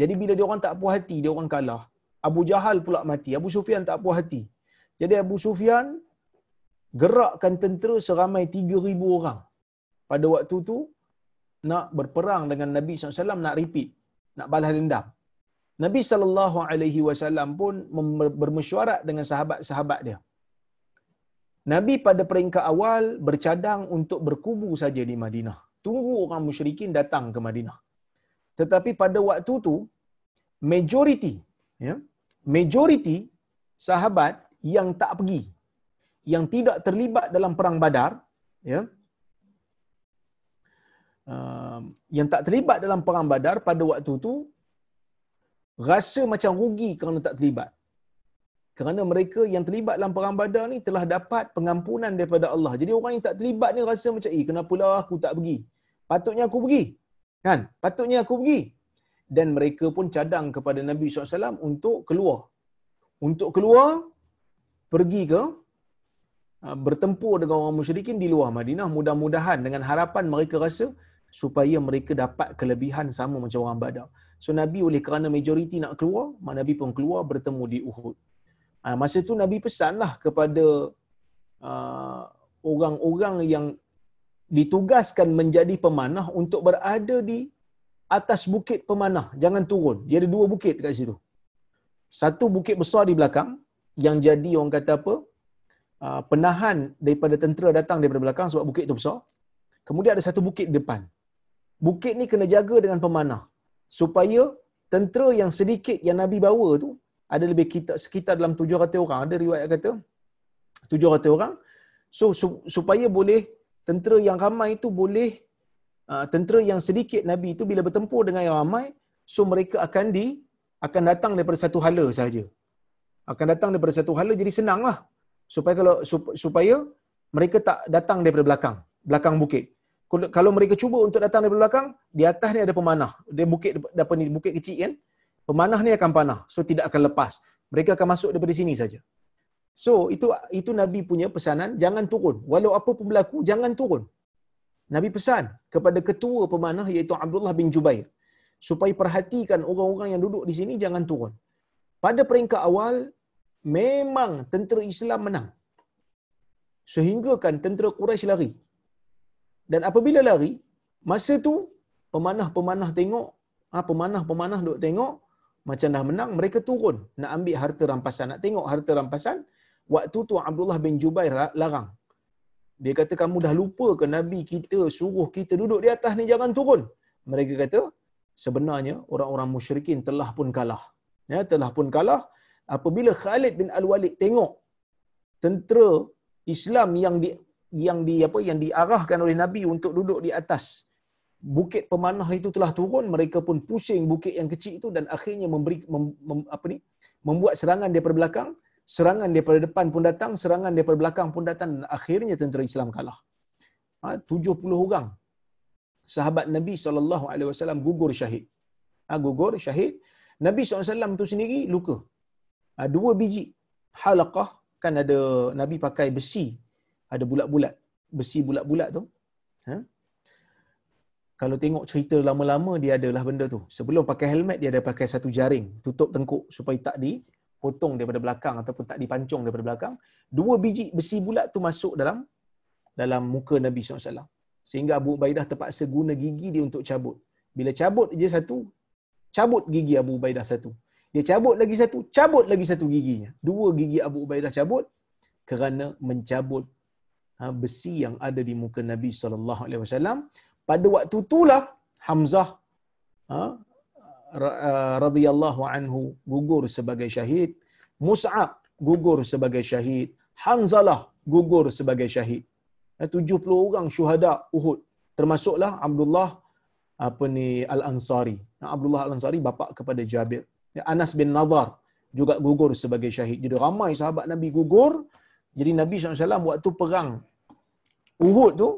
Jadi bila dia orang tak puas hati, dia orang kalah. Abu Jahal pula mati. Abu Sufyan tak puas hati. Jadi Abu Sufyan gerakkan tentera seramai 3000 orang pada waktu tu nak berperang dengan Nabi SAW nak repeat nak balas dendam Nabi wasallam pun bermesyuarat dengan sahabat-sahabat dia Nabi pada peringkat awal bercadang untuk berkubu saja di Madinah tunggu orang musyrikin datang ke Madinah. Tetapi pada waktu tu majoriti ya, majoriti sahabat yang tak pergi, yang tidak terlibat dalam perang Badar, ya, uh, yang tak terlibat dalam perang Badar pada waktu tu rasa macam rugi kerana tak terlibat. Kerana mereka yang terlibat dalam perang Badar ni telah dapat pengampunan daripada Allah. Jadi orang yang tak terlibat ni rasa macam, "Eh, kenapalah aku tak pergi? Patutnya aku pergi." Kan? Patutnya aku pergi. Dan mereka pun cadang kepada Nabi SAW untuk keluar. Untuk keluar, pergi ke uh, bertempur dengan orang musyrikin di luar Madinah. Mudah-mudahan dengan harapan mereka rasa supaya mereka dapat kelebihan sama macam orang Badar. So Nabi oleh kerana majoriti nak keluar, Nabi pun keluar bertemu di Uhud. Ha, masa tu Nabi pesanlah kepada uh, orang-orang yang ditugaskan menjadi pemanah untuk berada di atas bukit pemanah. Jangan turun. Dia ada dua bukit dekat situ. Satu bukit besar di belakang yang jadi orang kata apa? Uh, penahan daripada tentera datang daripada belakang sebab bukit itu besar. Kemudian ada satu bukit depan. Bukit ni kena jaga dengan pemanah supaya tentera yang sedikit yang Nabi bawa tu ada lebih kita sekitar dalam 700 orang. Ada riwayat kata 700 orang. So supaya boleh tentera yang ramai itu boleh uh, tentera yang sedikit nabi itu bila bertempur dengan yang ramai so mereka akan di akan datang daripada satu hala saja akan datang daripada satu hala jadi senanglah supaya kalau supaya mereka tak datang daripada belakang belakang bukit. Kalau mereka cuba untuk datang daripada belakang di atas ni ada pemanah. Dia bukit apa ni bukit kecil kan pemanah ni akan panah so tidak akan lepas. Mereka akan masuk daripada sini saja. So itu itu nabi punya pesanan jangan turun. Walau apa pun berlaku jangan turun. Nabi pesan kepada ketua pemanah iaitu Abdullah bin Jubair supaya perhatikan orang-orang yang duduk di sini jangan turun. Pada peringkat awal memang tentera Islam menang. Sehingga kan tentera Quraisy lari. Dan apabila lari masa tu pemanah-pemanah tengok ha, pemanah-pemanah duk tengok macam dah menang mereka turun. Nak ambil harta rampasan. Nak tengok harta rampasan waktu tu Abdullah bin Jubair larang. Dia kata kamu dah lupa ke nabi kita suruh kita duduk di atas ni? Jangan turun. Mereka kata sebenarnya orang-orang musyrikin telah pun kalah. Ya telah pun kalah. Apabila Khalid bin Al-Walid tengok tentera Islam yang di yang di apa yang diarahkan oleh nabi untuk duduk di atas bukit pemanah itu telah turun mereka pun pusing bukit yang kecil itu dan akhirnya memberi mem, mem, apa ni membuat serangan daripada belakang serangan daripada depan pun datang serangan daripada belakang pun datang dan akhirnya tentera Islam kalah. Ha, 70 orang sahabat Nabi saw gugur syahid. Ha, gugur syahid. Nabi SAW itu sendiri luka. Ha, dua biji halaqah kan ada Nabi pakai besi ada bulat-bulat. Besi bulat-bulat tu? Kalau tengok cerita lama-lama dia adalah benda tu. Sebelum pakai helmet dia ada pakai satu jaring tutup tengkuk supaya tak dipotong daripada belakang ataupun tak dipancung daripada belakang. Dua biji besi bulat tu masuk dalam dalam muka Nabi SAW. Sehingga Abu Ubaidah terpaksa guna gigi dia untuk cabut. Bila cabut je satu, cabut gigi Abu Ubaidah satu. Dia cabut lagi satu, cabut lagi satu giginya. Dua gigi Abu Ubaidah cabut kerana mencabut ha, besi yang ada di muka Nabi SAW pada waktu itulah Hamzah ha, uh, radhiyallahu anhu gugur sebagai syahid. Mus'ab gugur sebagai syahid. Hanzalah gugur sebagai syahid. 70 orang syuhada Uhud. Termasuklah Abdullah apa ni Al-Ansari. Abdullah Al-Ansari bapa kepada Jabir. Anas bin Nadar juga gugur sebagai syahid. Jadi ramai sahabat Nabi gugur. Jadi Nabi SAW waktu perang Uhud tu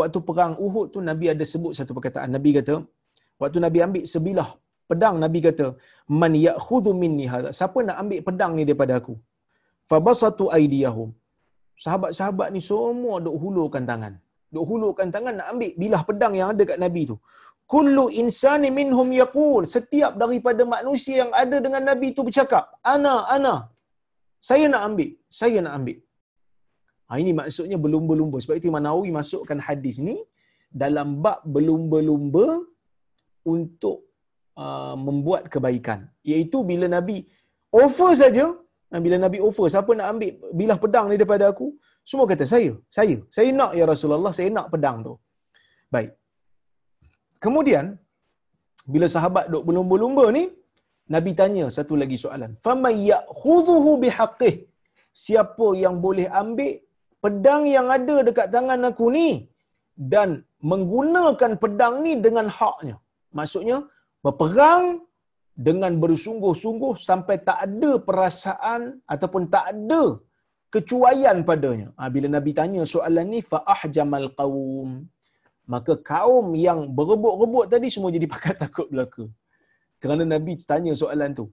waktu perang Uhud tu Nabi ada sebut satu perkataan. Nabi kata, waktu Nabi ambil sebilah pedang, Nabi kata, Man ya'khudhu minni hadha. Siapa nak ambil pedang ni daripada aku? Fabasatu aidiyahum. Sahabat-sahabat ni semua duk hulurkan tangan. Duk hulurkan tangan nak ambil bilah pedang yang ada kat Nabi tu. Kullu insani minhum yaqul. Setiap daripada manusia yang ada dengan Nabi tu bercakap, Ana, ana. Saya nak ambil. Saya nak ambil. Ha, ini maksudnya berlumba-lumba. Sebab itu Imam Nawawi masukkan hadis ni dalam bab berlumba-lumba untuk uh, membuat kebaikan. Iaitu bila Nabi offer saja, ha, bila Nabi offer, siapa nak ambil bilah pedang ni daripada aku? Semua kata, saya, saya. Saya nak ya Rasulullah, saya nak pedang tu. Baik. Kemudian bila sahabat duk berlumba-lumba ni Nabi tanya satu lagi soalan. Faman ya'khudhuhu bihaqqih? Siapa yang boleh ambil pedang yang ada dekat tangan aku ni dan menggunakan pedang ni dengan haknya? Maksudnya berperang dengan bersungguh-sungguh sampai tak ada perasaan ataupun tak ada kecuaian padanya. Ha, bila Nabi tanya soalan ni fa ahjamal qaum maka kaum yang berebut-rebut tadi semua jadi pakat takut belaka. Kerana Nabi tanya soalan tu.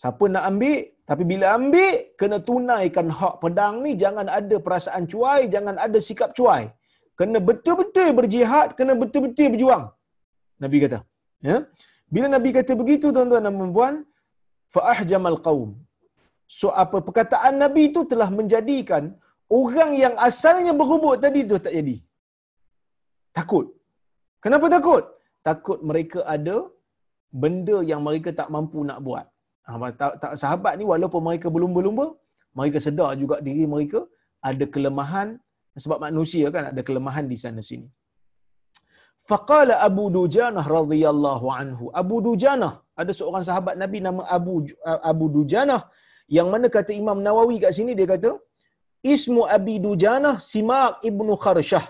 Siapa nak ambil? Tapi bila ambil, kena tunaikan hak pedang ni. Jangan ada perasaan cuai, jangan ada sikap cuai. Kena betul-betul berjihad, kena betul-betul berjuang. Nabi kata. Ya? Bila Nabi kata begitu, tuan-tuan dan puan fa'ahjamal qaum. So apa perkataan Nabi itu telah menjadikan orang yang asalnya berhubung tadi tu tak jadi. Takut. Kenapa takut? Takut mereka ada benda yang mereka tak mampu nak buat. Tak, sahabat ni walaupun mereka belum berlumba, mereka sedar juga diri mereka ada kelemahan sebab manusia kan ada kelemahan di sana sini. Faqala Abu Dujanah radhiyallahu anhu. Abu Dujanah ada seorang sahabat Nabi nama Abu Abu Dujanah yang mana kata Imam Nawawi kat sini dia kata Ismu Abi Dujanah Simak ibnu Kharshah.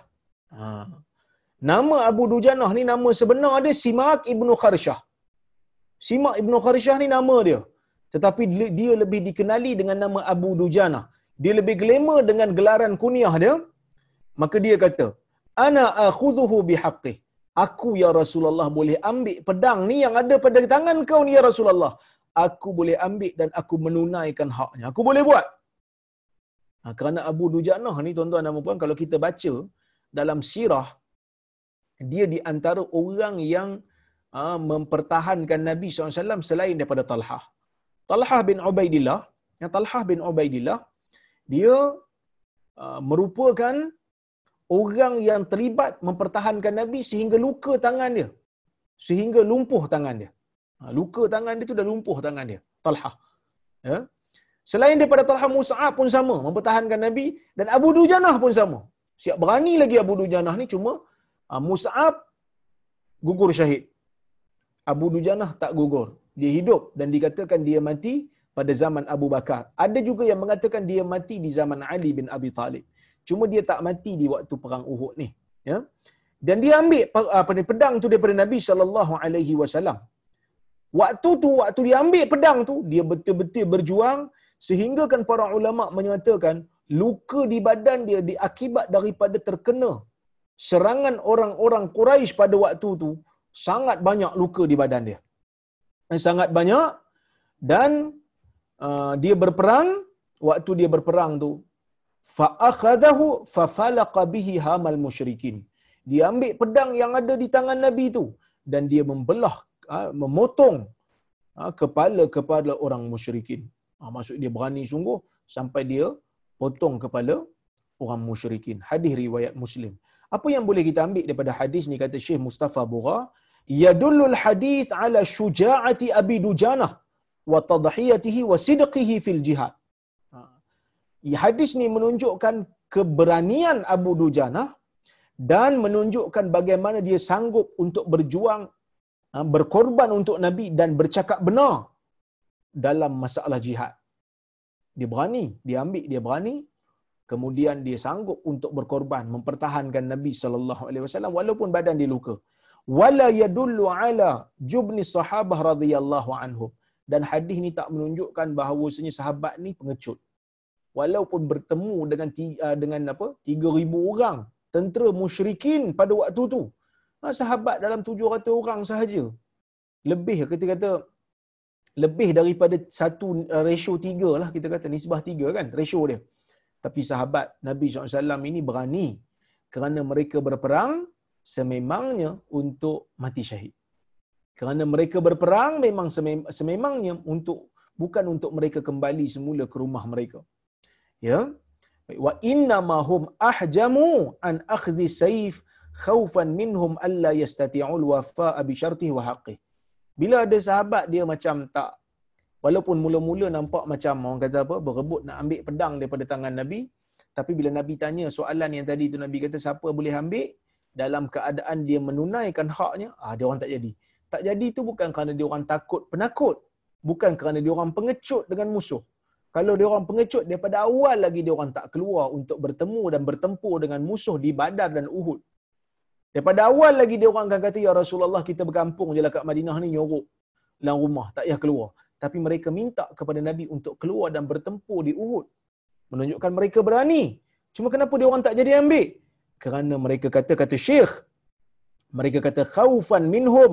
Ha. Nama Abu Dujanah ni nama sebenar dia Simak ibnu Kharshah. Simak ibnu Kharshah ni nama dia. Tetapi dia lebih dikenali dengan nama Abu Dujanah. Dia lebih glamour dengan gelaran kuniah dia. Maka dia kata, Ana akhudhuhu bihaqqih. Aku ya Rasulullah boleh ambil pedang ni yang ada pada tangan kau ni ya Rasulullah. Aku boleh ambil dan aku menunaikan haknya. Aku boleh buat. Ha, kerana Abu Dujanah ni tuan-tuan dan puan kalau kita baca dalam sirah dia di antara orang yang mempertahankan Nabi SAW selain daripada Talhah. Talhah bin Ubaidillah, yang Talhah bin Ubaidillah, dia uh, merupakan orang yang terlibat mempertahankan Nabi sehingga luka tangan dia. Sehingga lumpuh tangan dia. Ha, luka tangan dia tu dah lumpuh tangan dia. Talhah. Ya? Selain daripada Talhah Musa'ab pun sama mempertahankan Nabi dan Abu Dujanah pun sama. Siap berani lagi Abu Dujanah ni cuma Musa'ab gugur syahid. Abu Dujanah tak gugur. Dia hidup dan dikatakan dia mati pada zaman Abu Bakar. Ada juga yang mengatakan dia mati di zaman Ali bin Abi Talib. Cuma dia tak mati di waktu perang Uhud ni. Ya. Dan dia ambil apa ni pedang tu daripada Nabi sallallahu alaihi wasallam. Waktu tu waktu dia ambil pedang tu dia betul-betul berjuang sehingga kan para ulama menyatakan luka di badan dia diakibat daripada terkena serangan orang-orang Quraisy pada waktu tu sangat banyak luka di badan dia. Sangat banyak dan uh, dia berperang waktu dia berperang tu fa akhadahu fa falaqa bihi hamal musyrikin. Dia ambil pedang yang ada di tangan Nabi tu dan dia membelah uh, memotong uh, kepala kepada orang musyrikin. Uh, maksud dia berani sungguh sampai dia potong kepala orang musyrikin. Hadis riwayat Muslim. Apa yang boleh kita ambil daripada hadis ni kata Syekh Mustafa Bura, yadullul hadis ala syuja'ati Abi Dujanah wa tadhiyatihi wa sidqihi fil jihad. Ha. Hadis ni menunjukkan keberanian Abu Dujanah dan menunjukkan bagaimana dia sanggup untuk berjuang ha, berkorban untuk Nabi dan bercakap benar dalam masalah jihad. Dia berani, dia ambil, dia berani kemudian dia sanggup untuk berkorban mempertahankan Nabi sallallahu alaihi wasallam walaupun badan dia luka wala yadullu ala jubni sahabah radhiyallahu anhum. Dan hadis ni tak menunjukkan bahawasanya sahabat ni pengecut. Walaupun bertemu dengan uh, dengan apa? 3000 orang tentera musyrikin pada waktu tu. Ha, sahabat dalam 700 orang sahaja. Lebih kita kata lebih daripada satu uh, ratio tiga lah kita kata nisbah tiga kan ratio dia. Tapi sahabat Nabi SAW ini berani kerana mereka berperang sememangnya untuk mati syahid. Kerana mereka berperang memang sememangnya untuk bukan untuk mereka kembali semula ke rumah mereka. Ya. Wa inna ma hum ahjamu an akhdhi sayf khaufan minhum alla yastati'ul wafa'a bi syartihi wa haqqihi. Bila ada sahabat dia macam tak walaupun mula-mula nampak macam orang kata apa berebut nak ambil pedang daripada tangan Nabi tapi bila Nabi tanya soalan yang tadi tu Nabi kata siapa boleh ambil dalam keadaan dia menunaikan haknya, ah dia orang tak jadi. Tak jadi tu bukan kerana dia orang takut penakut, bukan kerana dia orang pengecut dengan musuh. Kalau dia orang pengecut daripada awal lagi dia orang tak keluar untuk bertemu dan bertempur dengan musuh di Badar dan Uhud. Daripada awal lagi dia orang akan kata ya Rasulullah kita berkampung je lah kat Madinah ni nyorok dalam rumah tak payah keluar. Tapi mereka minta kepada Nabi untuk keluar dan bertempur di Uhud. Menunjukkan mereka berani. Cuma kenapa dia orang tak jadi ambil? Kerana mereka kata kata Syekh. Mereka kata khaufan minhum.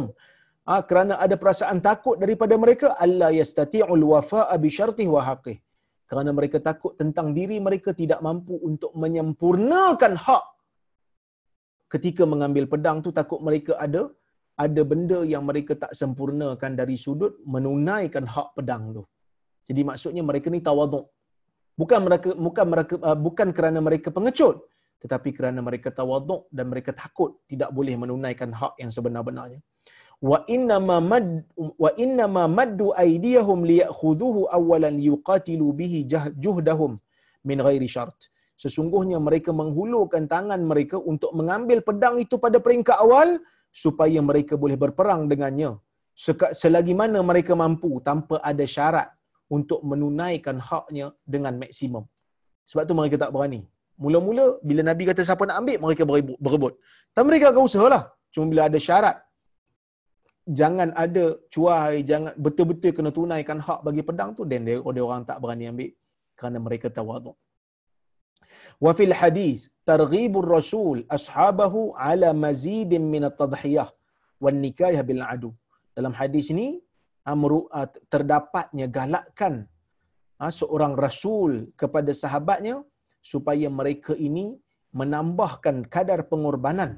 Ha, kerana ada perasaan takut daripada mereka Allah yastati'ul wafa'a bi syartih wa haqqih. Kerana mereka takut tentang diri mereka tidak mampu untuk menyempurnakan hak ketika mengambil pedang tu takut mereka ada ada benda yang mereka tak sempurnakan dari sudut menunaikan hak pedang tu. Jadi maksudnya mereka ni tawaduk. Bukan mereka bukan mereka uh, bukan kerana mereka pengecut tetapi kerana mereka tawaduk dan mereka takut tidak boleh menunaikan hak yang sebenar-benarnya. Wa inna ma mad wa inna ma maddu aydiyahum liya'khudhuhu awwalan yuqatilu bihi juhdahum min ghairi syart. Sesungguhnya mereka menghulurkan tangan mereka untuk mengambil pedang itu pada peringkat awal supaya mereka boleh berperang dengannya selagi mana mereka mampu tanpa ada syarat untuk menunaikan haknya dengan maksimum. Sebab tu mereka tak berani. Mula-mula bila Nabi kata siapa nak ambil, mereka berebut. Tapi mereka akan usahalah. Cuma bila ada syarat, jangan ada cuai, jangan betul-betul kena tunaikan hak bagi pedang tu, dan dia, orang tak berani ambil kerana mereka tawaduk. Wa fil hadis targhibur rasul ashabahu ala mazidin min at-tadhiyah wan nikayah bil adu. Dalam hadis ini terdapatnya galakkan seorang rasul kepada sahabatnya supaya mereka ini menambahkan kadar pengorbanan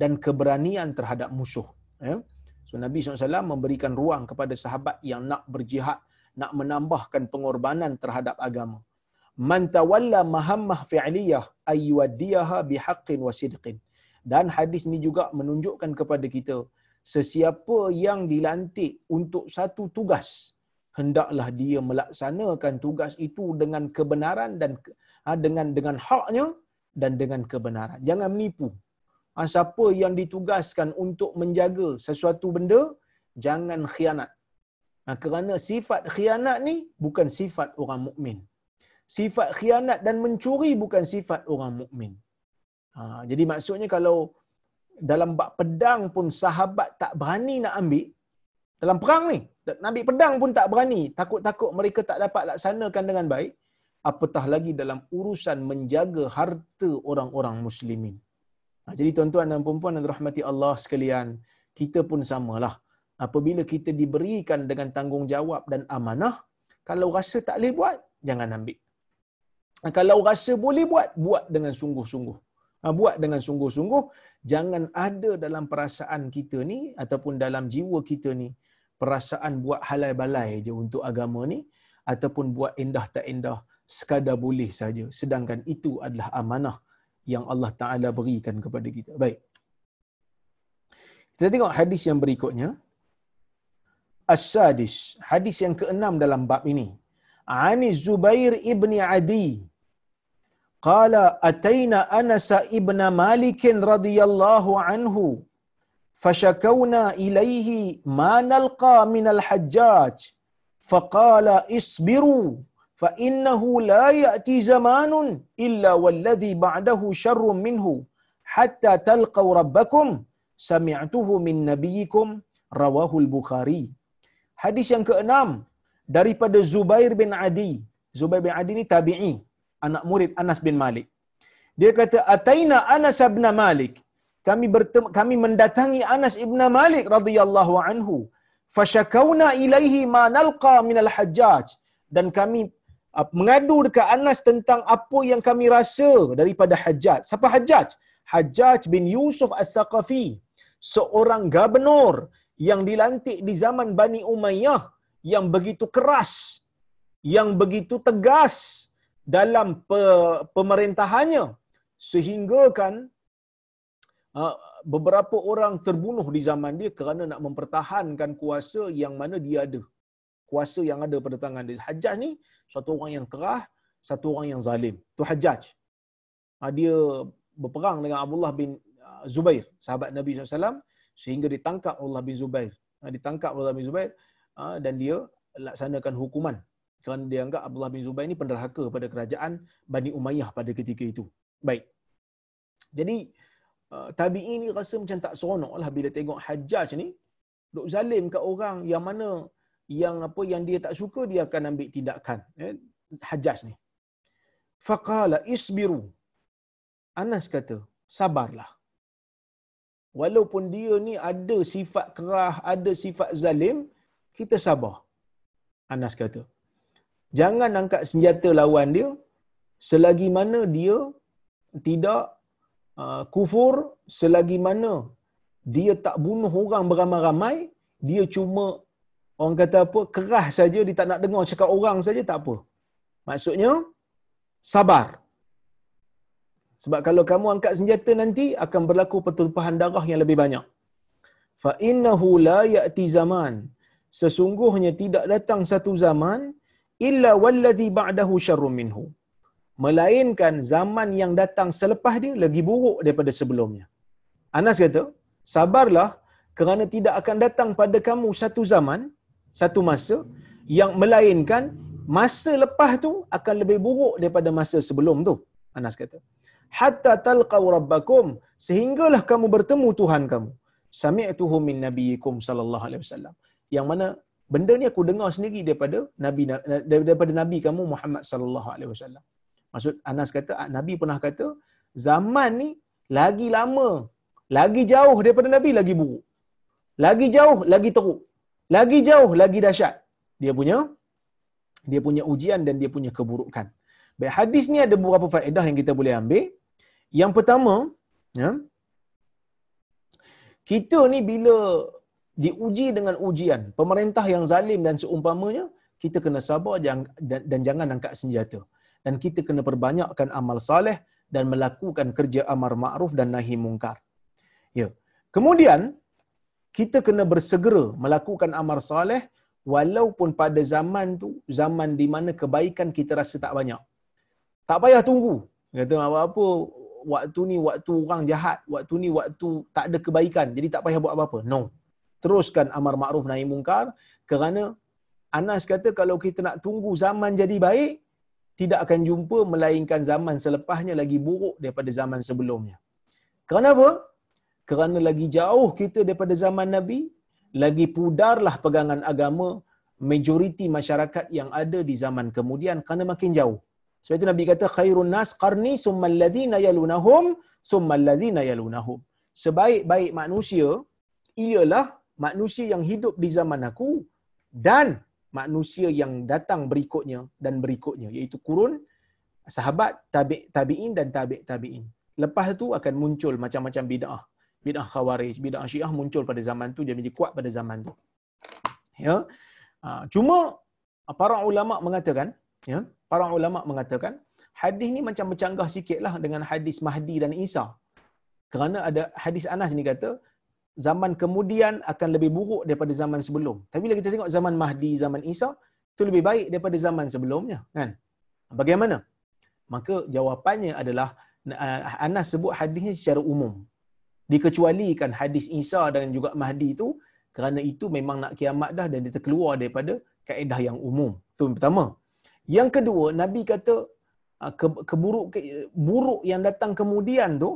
dan keberanian terhadap musuh. Ya. So Nabi SAW memberikan ruang kepada sahabat yang nak berjihad, nak menambahkan pengorbanan terhadap agama man tawalla mahammah fi'liyah ayyuaddiyaha bihaqqin wa sidqin. Dan hadis ini juga menunjukkan kepada kita sesiapa yang dilantik untuk satu tugas hendaklah dia melaksanakan tugas itu dengan kebenaran dan ha, dengan dengan haknya dan dengan kebenaran. Jangan menipu. Ha, siapa yang ditugaskan untuk menjaga sesuatu benda, jangan khianat. Ha, kerana sifat khianat ni bukan sifat orang mukmin sifat khianat dan mencuri bukan sifat orang mukmin. Ha, jadi maksudnya kalau dalam bak pedang pun sahabat tak berani nak ambil dalam perang ni, nak ambil pedang pun tak berani, takut-takut mereka tak dapat laksanakan dengan baik, apatah lagi dalam urusan menjaga harta orang-orang muslimin. Ha, jadi tuan-tuan dan puan-puan dan rahmati Allah sekalian, kita pun samalah. Apabila kita diberikan dengan tanggungjawab dan amanah, kalau rasa tak boleh buat, jangan ambil kalau rasa boleh buat, buat dengan sungguh-sungguh. Ha, buat dengan sungguh-sungguh. Jangan ada dalam perasaan kita ni ataupun dalam jiwa kita ni perasaan buat halai balai je untuk agama ni ataupun buat endah tak endah sekadar boleh saja. Sedangkan itu adalah amanah yang Allah Ta'ala berikan kepada kita. Baik. Kita tengok hadis yang berikutnya. As-Sadis. Hadis yang keenam dalam bab ini. Ani Zubair ibni Adi قال أتينا أنس ابن مالك رضي الله عنه فشكونا إليه ما نلقى من الحجاج فقال اصبروا فإنه la yati زمان illa والذي بعده شر minhu hatta تلقوا rabbakum سمعته min نبيكم Rawahul Bukhari hadis yang keenam daripada Zubair bin Adi. Zubair bin Adi ni tabi'i anak murid Anas bin Malik. Dia kata ataina Anas bin Malik? Kami bertemu kami mendatangi Anas ibn Malik radhiyallahu anhu. Fashakawna ilaihi ma nalqa min al-hajjaj. Dan kami mengadu dekat Anas tentang apa yang kami rasa daripada Hajjaj. Siapa Hajjaj? Hajjaj bin Yusuf Al-Thaqafi. Seorang gubernur yang dilantik di zaman Bani Umayyah yang begitu keras, yang begitu tegas dalam pe- pemerintahannya sehingga kan uh, beberapa orang terbunuh di zaman dia kerana nak mempertahankan kuasa yang mana dia ada kuasa yang ada pada tangan dia Hajjaj ni satu orang yang kerah satu orang yang zalim tu Hajjaj uh, dia berperang dengan Abdullah bin uh, Zubair, sahabat Nabi SAW sehingga ditangkap Allah bin Zubair. Uh, ditangkap Allah bin Zubair uh, dan dia laksanakan hukuman kerana dia anggap Abdullah bin Zubair ini penderhaka pada kerajaan Bani Umayyah pada ketika itu. Baik. Jadi uh, tabi'in ni rasa macam tak seronok lah bila tengok Hajjaj ni duk zalim kat orang yang mana yang apa yang dia tak suka dia akan ambil tindakan. Eh, Hajjaj ni. Faqala isbiru. Anas kata, sabarlah. Walaupun dia ni ada sifat kerah, ada sifat zalim, kita sabar. Anas kata. Jangan angkat senjata lawan dia selagi mana dia tidak uh, kufur, selagi mana dia tak bunuh orang beramai-ramai, dia cuma Orang kata apa? Kerah saja dia tak nak dengar cakap orang saja tak apa. Maksudnya sabar. Sebab kalau kamu angkat senjata nanti akan berlaku pertumpahan darah yang lebih banyak. Fa innahu la ya'ti zaman. Sesungguhnya tidak datang satu zaman illa wallazi ba'dahu syarrun minhu. Melainkan zaman yang datang selepas dia lagi buruk daripada sebelumnya. Anas kata, sabarlah kerana tidak akan datang pada kamu satu zaman satu masa yang melainkan masa lepas tu akan lebih buruk daripada masa sebelum tu. Anas kata. Hatta talqaw rabbakum sehinggalah kamu bertemu Tuhan kamu. Sami'tuhu min nabiyikum sallallahu alaihi wasallam. Yang mana benda ni aku dengar sendiri daripada nabi daripada nabi kamu Muhammad sallallahu alaihi wasallam. Maksud Anas kata nabi pernah kata zaman ni lagi lama, lagi jauh daripada nabi lagi buruk. Lagi jauh lagi teruk. Lagi jauh lagi dahsyat. Dia punya dia punya ujian dan dia punya keburukan. Baik, hadis ni ada beberapa faedah yang kita boleh ambil. Yang pertama, ya, kita ni bila diuji dengan ujian, pemerintah yang zalim dan seumpamanya, kita kena sabar dan jangan angkat senjata. Dan kita kena perbanyakkan amal saleh dan melakukan kerja amar ma'ruf dan nahi mungkar. Ya. Kemudian, kita kena bersegera melakukan amal saleh walaupun pada zaman tu, zaman di mana kebaikan kita rasa tak banyak. Tak payah tunggu. Kata apa-apa, waktu ni waktu orang jahat, waktu ni waktu tak ada kebaikan, jadi tak payah buat apa-apa. No teruskan amar ma'ruf nahi mungkar kerana Anas kata kalau kita nak tunggu zaman jadi baik tidak akan jumpa melainkan zaman selepasnya lagi buruk daripada zaman sebelumnya. Kenapa? Kerana lagi jauh kita daripada zaman Nabi, lagi pudarlah pegangan agama majoriti masyarakat yang ada di zaman kemudian kerana makin jauh. Sebab itu Nabi kata khairun nas qarni summa alladhina yalunahum summa alladhina yalunahum. Sebaik-baik manusia ialah manusia yang hidup di zaman aku dan manusia yang datang berikutnya dan berikutnya iaitu kurun sahabat tabi tabiin dan tabi tabiin. Lepas tu akan muncul macam-macam bidah. Bidah Khawarij, bidah Syiah muncul pada zaman tu dia menjadi kuat pada zaman tu. Ya. Ha, cuma para ulama mengatakan, ya, para ulama mengatakan hadis ni macam bercanggah sikitlah dengan hadis Mahdi dan Isa. Kerana ada hadis Anas ni kata zaman kemudian akan lebih buruk daripada zaman sebelum. Tapi bila kita tengok zaman Mahdi, zaman Isa, itu lebih baik daripada zaman sebelumnya. kan? Bagaimana? Maka jawapannya adalah uh, Anas sebut hadis ini secara umum. Dikecualikan hadis Isa dan juga Mahdi itu kerana itu memang nak kiamat dah dan dia terkeluar daripada kaedah yang umum. Itu yang pertama. Yang kedua, Nabi kata uh, keburuk buruk yang datang kemudian tu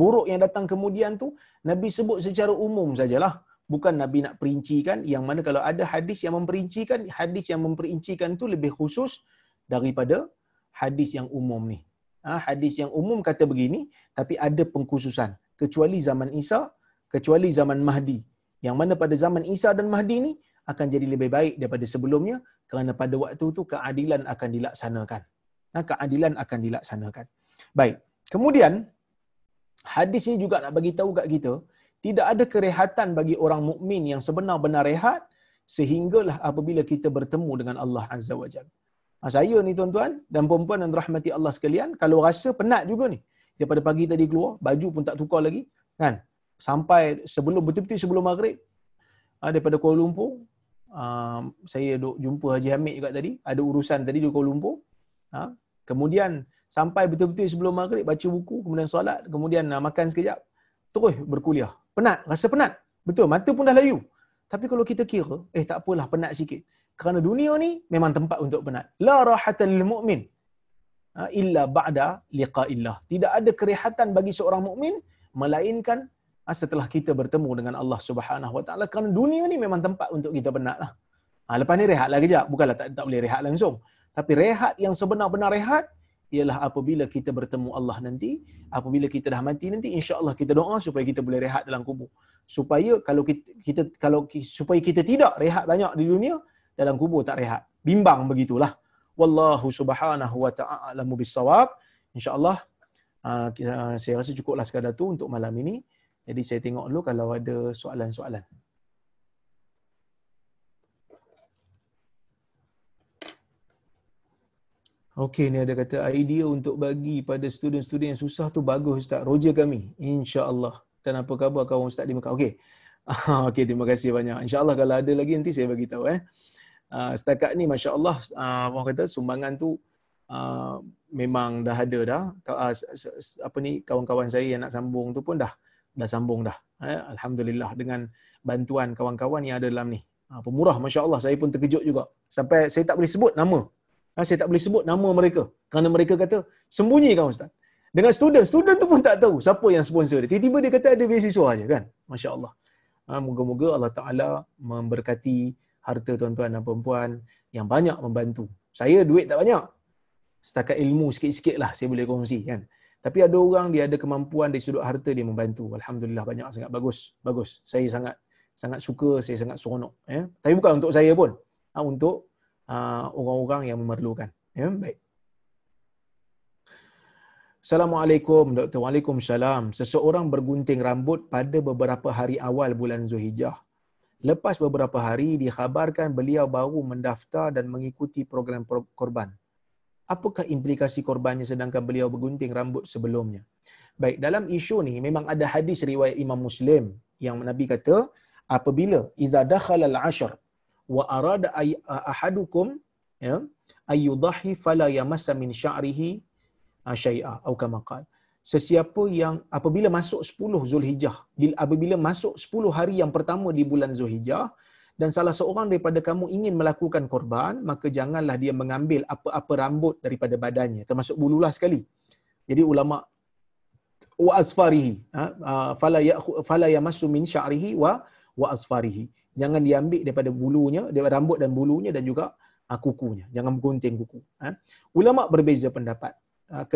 buruk yang datang kemudian tu Nabi sebut secara umum sajalah bukan Nabi nak perincikan yang mana kalau ada hadis yang memperincikan hadis yang memperincikan tu lebih khusus daripada hadis yang umum ni ha, hadis yang umum kata begini tapi ada pengkhususan. Kecuali zaman Isa kecuali zaman Mahdi. Yang mana pada zaman Isa dan Mahdi ni akan jadi lebih baik daripada sebelumnya kerana pada waktu tu keadilan akan dilaksanakan. Ha, keadilan akan dilaksanakan. Baik. Kemudian hadis ini juga nak bagi tahu kat kita tidak ada kerehatan bagi orang mukmin yang sebenar-benar rehat sehinggalah apabila kita bertemu dengan Allah Azza wa Jalla. Ha, saya ni tuan-tuan dan puan-puan dan rahmati Allah sekalian, kalau rasa penat juga ni, daripada pagi tadi keluar, baju pun tak tukar lagi, kan? Sampai sebelum betul-betul sebelum maghrib, ha, daripada Kuala Lumpur, uh, saya duk jumpa Haji Hamid juga tadi, ada urusan tadi di Kuala Lumpur, ha, Kemudian sampai betul-betul sebelum maghrib baca buku, kemudian solat, kemudian uh, makan sekejap, terus berkuliah. Penat, rasa penat. Betul, mata pun dah layu. Tapi kalau kita kira, eh tak apalah penat sikit. Kerana dunia ni memang tempat untuk penat. La rahatan lil mu'min ha, illa ba'da liqa'illah. Tidak ada kerehatan bagi seorang mukmin melainkan ha, setelah kita bertemu dengan Allah Subhanahu Wa Taala. Kerana dunia ni memang tempat untuk kita penat lah. Ha, lepas ni rehatlah kejap. Bukanlah tak, tak boleh rehat langsung. Tapi rehat yang sebenar-benar rehat ialah apabila kita bertemu Allah nanti, apabila kita dah mati nanti, insya-Allah kita doa supaya kita boleh rehat dalam kubur. Supaya kalau kita, kita kalau supaya kita tidak rehat banyak di dunia, dalam kubur tak rehat. Bimbang begitulah. Wallahu subhanahu wa ta'ala bisawab. InsyaAllah uh, saya rasa cukuplah sekadar tu untuk malam ini. Jadi saya tengok dulu kalau ada soalan-soalan. Okey, ni ada kata idea untuk bagi pada student-student yang susah tu bagus Ustaz. Roger kami. InsyaAllah. Dan apa khabar kawan Ustaz di Mekah? Okey. Okey, terima kasih banyak. InsyaAllah kalau ada lagi nanti saya bagi tahu. Eh. Uh, setakat ni Masya Allah, uh, orang kata sumbangan tu uh, memang dah ada dah. Uh, apa ni, kawan-kawan saya yang nak sambung tu pun dah dah sambung dah. Eh. Alhamdulillah dengan bantuan kawan-kawan yang ada dalam ni. Uh, pemurah Masya Allah, saya pun terkejut juga. Sampai saya tak boleh sebut nama Ha, saya tak boleh sebut nama mereka. Kerana mereka kata, sembunyi kan Ustaz. Dengan student, student tu pun tak tahu siapa yang sponsor dia. Tiba-tiba dia kata ada beasiswa aja kan. Masya Allah. Ha, moga-moga Allah Ta'ala memberkati harta tuan-tuan dan perempuan yang banyak membantu. Saya duit tak banyak. Setakat ilmu sikit-sikit lah saya boleh kongsi kan. Tapi ada orang dia ada kemampuan dari sudut harta dia membantu. Alhamdulillah banyak sangat bagus. Bagus. Saya sangat sangat suka, saya sangat seronok. Ya. Tapi bukan untuk saya pun. Ha, untuk uh, orang-orang yang memerlukan. Ya, baik. Assalamualaikum Dr. Waalaikumsalam. Seseorang bergunting rambut pada beberapa hari awal bulan Zulhijjah. Lepas beberapa hari dikhabarkan beliau baru mendaftar dan mengikuti program korban. Apakah implikasi korbannya sedangkan beliau bergunting rambut sebelumnya? Baik, dalam isu ni memang ada hadis riwayat Imam Muslim yang Nabi kata apabila idza dakhala al-ashr wa arada ahadukum ya ayudahi fala yamassa min sya'rihi syai'a atau kama qala sesiapa yang apabila masuk 10 Zulhijjah bila apabila masuk 10 hari yang pertama di bulan Zulhijjah dan salah seorang daripada kamu ingin melakukan korban maka janganlah dia mengambil apa-apa rambut daripada badannya termasuk bululah sekali jadi ulama wa asfarihi ha, fala ya fala yamassu min sya'rihi wa wa asfarihi jangan diambil daripada bulunya, daripada rambut dan bulunya dan juga uh, kukunya. Jangan gunting kuku. Uh. Ulama berbeza pendapat.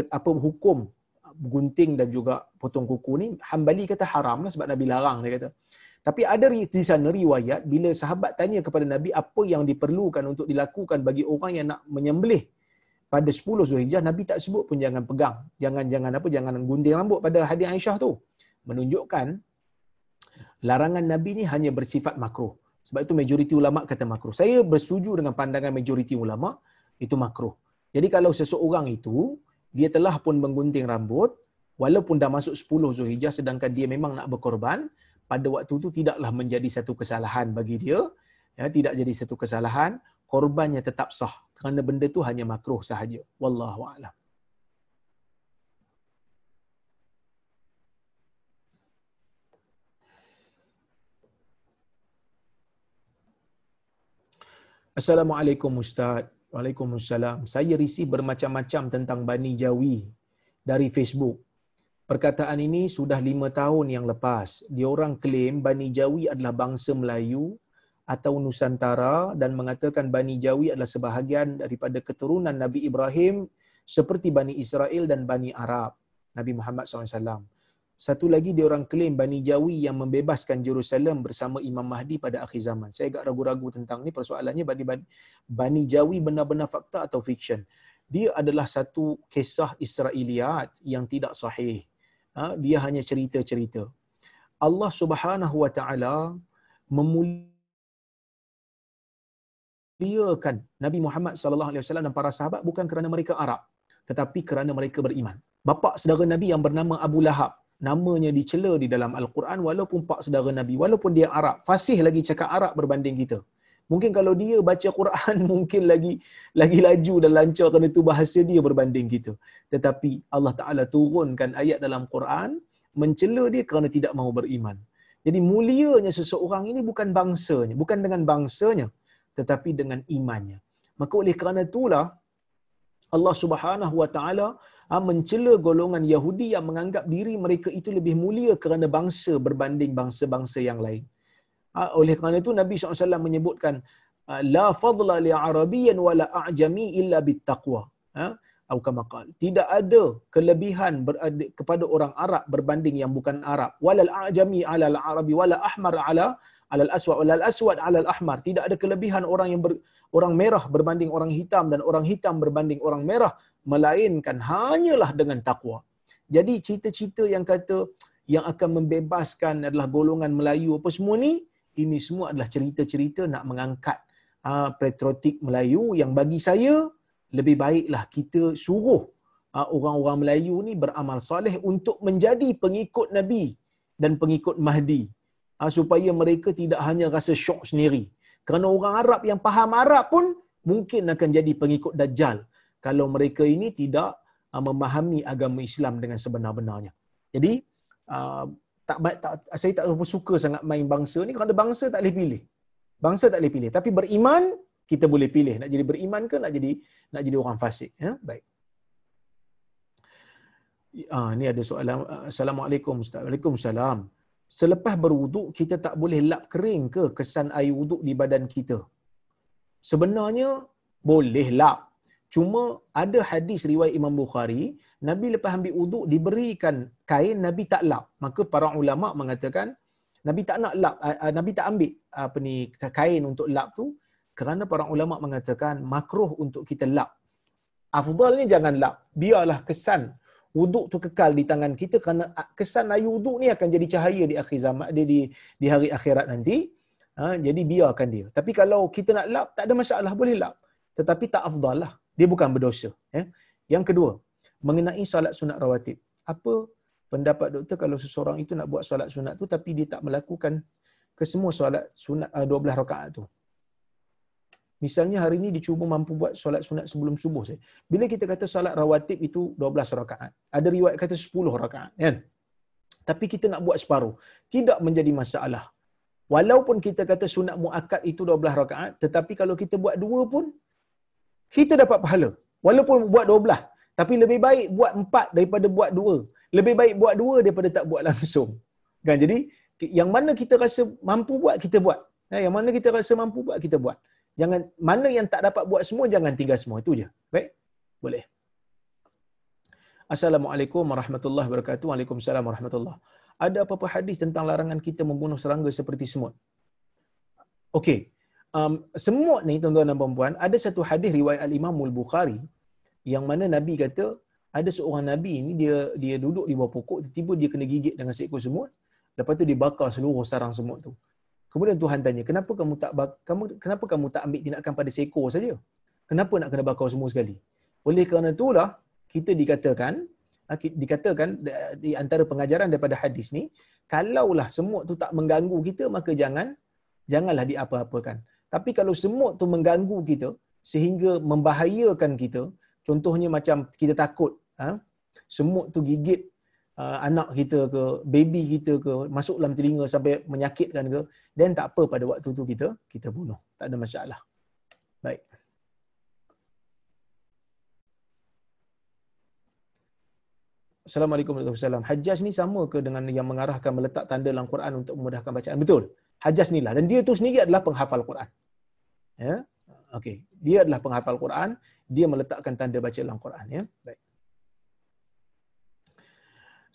Apa hukum gunting dan juga potong kuku ni? Hambali kata haram lah sebab Nabi larang dia kata. Tapi ada di sana riwayat bila sahabat tanya kepada Nabi apa yang diperlukan untuk dilakukan bagi orang yang nak menyembelih pada 10 Zulhijjah Nabi tak sebut pun jangan pegang jangan jangan apa jangan gunting rambut pada hadis Aisyah tu menunjukkan larangan Nabi ni hanya bersifat makruh. Sebab itu majoriti ulama kata makruh. Saya bersetuju dengan pandangan majoriti ulama itu makruh. Jadi kalau seseorang itu dia telah pun menggunting rambut walaupun dah masuk 10 Zulhijjah sedangkan dia memang nak berkorban pada waktu itu tidaklah menjadi satu kesalahan bagi dia. Ya tidak jadi satu kesalahan. Korbannya tetap sah. Kerana benda itu hanya makruh sahaja. Wallahu a'lam. Assalamualaikum Ustaz. Waalaikumsalam. Saya risih bermacam-macam tentang Bani Jawi dari Facebook. Perkataan ini sudah lima tahun yang lepas. Diorang klaim Bani Jawi adalah bangsa Melayu atau Nusantara dan mengatakan Bani Jawi adalah sebahagian daripada keturunan Nabi Ibrahim seperti Bani Israel dan Bani Arab. Nabi Muhammad SAW. Satu lagi dia orang klaim Bani Jawi yang membebaskan Jerusalem bersama Imam Mahdi pada akhir zaman. Saya agak ragu-ragu tentang ni persoalannya Bani, Bani Jawi benar-benar fakta atau fiksyen. Dia adalah satu kisah Israeliat yang tidak sahih. Ha? Dia hanya cerita-cerita. Allah Subhanahu Wa Taala memuliakan Nabi Muhammad sallallahu alaihi wasallam dan para sahabat bukan kerana mereka Arab tetapi kerana mereka beriman. Bapa saudara Nabi yang bernama Abu Lahab namanya dicela di dalam Al-Quran walaupun pak saudara Nabi, walaupun dia Arab, fasih lagi cakap Arab berbanding kita. Mungkin kalau dia baca Quran mungkin lagi lagi laju dan lancar kerana itu bahasa dia berbanding kita. Tetapi Allah Taala turunkan ayat dalam Quran mencela dia kerana tidak mahu beriman. Jadi mulianya seseorang ini bukan bangsanya, bukan dengan bangsanya tetapi dengan imannya. Maka oleh kerana itulah Allah Subhanahu Wa Taala mencela golongan Yahudi yang menganggap diri mereka itu lebih mulia kerana bangsa berbanding bangsa-bangsa yang lain. Ah, oleh kerana itu Nabi SAW menyebutkan ah, la fadla li arabiyyan wala a'jami illa bittaqwa. Ha? Atau kama. Tidak ada kelebihan berada kepada orang Arab berbanding yang bukan Arab. Walal a'jami 'ala al-arabi wala ahmar 'ala alal aswad walal aswad alal ahmar tidak ada kelebihan orang yang ber, orang merah berbanding orang hitam dan orang hitam berbanding orang merah melainkan hanyalah dengan takwa jadi cerita-cerita yang kata yang akan membebaskan adalah golongan Melayu apa semua ni ini semua adalah cerita-cerita nak mengangkat uh, patriotik Melayu yang bagi saya lebih baiklah kita suruh uh, orang-orang Melayu ni beramal soleh untuk menjadi pengikut Nabi dan pengikut Mahdi uh, supaya mereka tidak hanya rasa syok sendiri. Kerana orang Arab yang faham Arab pun mungkin akan jadi pengikut Dajjal kalau mereka ini tidak uh, memahami agama Islam dengan sebenar-benarnya. Jadi uh, tak, tak saya tak suka sangat main bangsa ni kerana bangsa tak boleh pilih. Bangsa tak boleh pilih tapi beriman kita boleh pilih nak jadi beriman ke nak jadi nak jadi orang fasik ya baik Ah, ni ada soalan. Assalamualaikum Ustaz. Waalaikumsalam selepas berwuduk kita tak boleh lap kering ke kesan air wuduk di badan kita? Sebenarnya boleh lap. Cuma ada hadis riwayat Imam Bukhari, Nabi lepas ambil wuduk diberikan kain, Nabi tak lap. Maka para ulama mengatakan Nabi tak nak lap, Nabi tak ambil apa ni kain untuk lap tu kerana para ulama mengatakan makruh untuk kita lap. Afdalnya jangan lap. Biarlah kesan wuduk tu kekal di tangan kita kerana kesan air wuduk ni akan jadi cahaya di akhir zaman di di, di hari akhirat nanti. Ha, jadi biarkan dia. Tapi kalau kita nak lap tak ada masalah boleh lap. Tetapi tak afdal lah. Dia bukan berdosa. Ya. Yang kedua, mengenai solat sunat rawatib. Apa pendapat doktor kalau seseorang itu nak buat solat sunat tu tapi dia tak melakukan kesemua solat sunat 12 uh, rakaat tu. Misalnya hari ini dicuba mampu buat solat sunat sebelum subuh saja. Bila kita kata solat rawatib itu 12 rakaat. Ada riwayat kata 10 rakaat, kan? Tapi kita nak buat separuh. Tidak menjadi masalah. Walaupun kita kata sunat muakkad itu 12 rakaat, tetapi kalau kita buat dua pun kita dapat pahala. Walaupun buat 12, tapi lebih baik buat empat daripada buat dua. Lebih baik buat dua daripada tak buat langsung. Kan? Jadi yang mana kita rasa mampu buat kita buat. Eh, yang mana kita rasa mampu buat kita buat. Jangan mana yang tak dapat buat semua jangan tinggal semua itu je. Baik? Boleh. Assalamualaikum warahmatullahi wabarakatuh. Waalaikumsalam warahmatullahi. Ada apa-apa hadis tentang larangan kita membunuh serangga seperti semut? Okey. Um, semut ni tuan-tuan dan puan ada satu hadis riwayat al-Imam al-Bukhari yang mana Nabi kata ada seorang nabi ni dia dia duduk di bawah pokok tiba-tiba dia kena gigit dengan seekor semut lepas tu dibakar seluruh sarang semut tu Kemudian Tuhan tanya, kenapa kamu tak kamu kenapa kamu tak ambil tindakan pada seekor saja? Kenapa nak kena bakar semua sekali? Oleh kerana itulah kita dikatakan ah, dikatakan di antara pengajaran daripada hadis ni, kalaulah semut tu tak mengganggu kita maka jangan janganlah diapa-apakan. Tapi kalau semut tu mengganggu kita sehingga membahayakan kita, contohnya macam kita takut ha, semut tu gigit uh, anak kita ke baby kita ke masuk dalam telinga sampai menyakitkan ke dan tak apa pada waktu tu kita kita bunuh tak ada masalah baik Assalamualaikum warahmatullahi wabarakatuh. Hajjaj ni sama ke dengan yang mengarahkan meletak tanda dalam Quran untuk memudahkan bacaan? Betul. Hajjaj ni lah. Dan dia tu sendiri adalah penghafal Quran. Ya? Okey. Dia adalah penghafal Quran. Dia meletakkan tanda baca dalam Quran. Ya? Baik.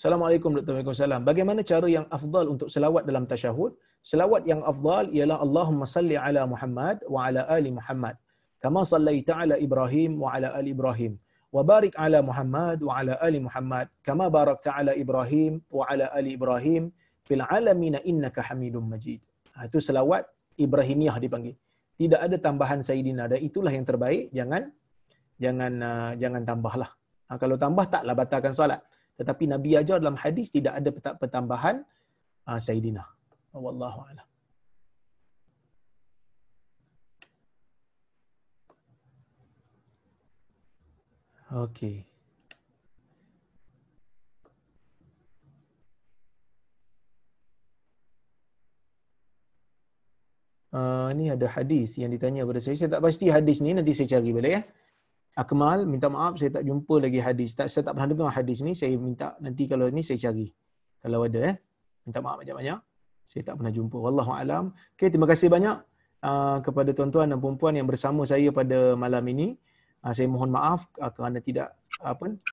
Assalamualaikum warahmatullahi wabarakatuh. Bagaimana cara yang afdal untuk selawat dalam tasyahud? Selawat yang afdal ialah Allahumma salli ala Muhammad wa ala ali Muhammad. Kama sallaita ala Ibrahim wa ala ali Ibrahim. Wa barik ala Muhammad wa ala ali Muhammad. Kama barakta ala Ibrahim wa ala ali Ibrahim. Fil alamina innaka hamidun majid. Ha, itu selawat Ibrahimiyah dipanggil tidak ada tambahan sayyidina dan itulah yang terbaik. Jangan jangan uh, jangan tambahlah. Ha, kalau tambah taklah batalkan solat. Tetapi nabi ajar dalam hadis tidak ada pertambahan uh, sayyidina wallahu a'lam. Okey. Uh, ni ada hadis yang ditanya pada saya. Saya tak pasti hadis ni nanti saya cari balik ya. Akmal, minta maaf saya tak jumpa lagi hadis. Tak saya tak pernah dengar hadis ni. Saya minta nanti kalau ni saya cari. Kalau ada eh. Minta maaf banyak-banyak. Saya tak pernah jumpa. Wallahu alam. Okey, terima kasih banyak uh, kepada tuan-tuan dan puan-puan yang bersama saya pada malam ini. Uh, saya mohon maaf uh, kerana tidak apa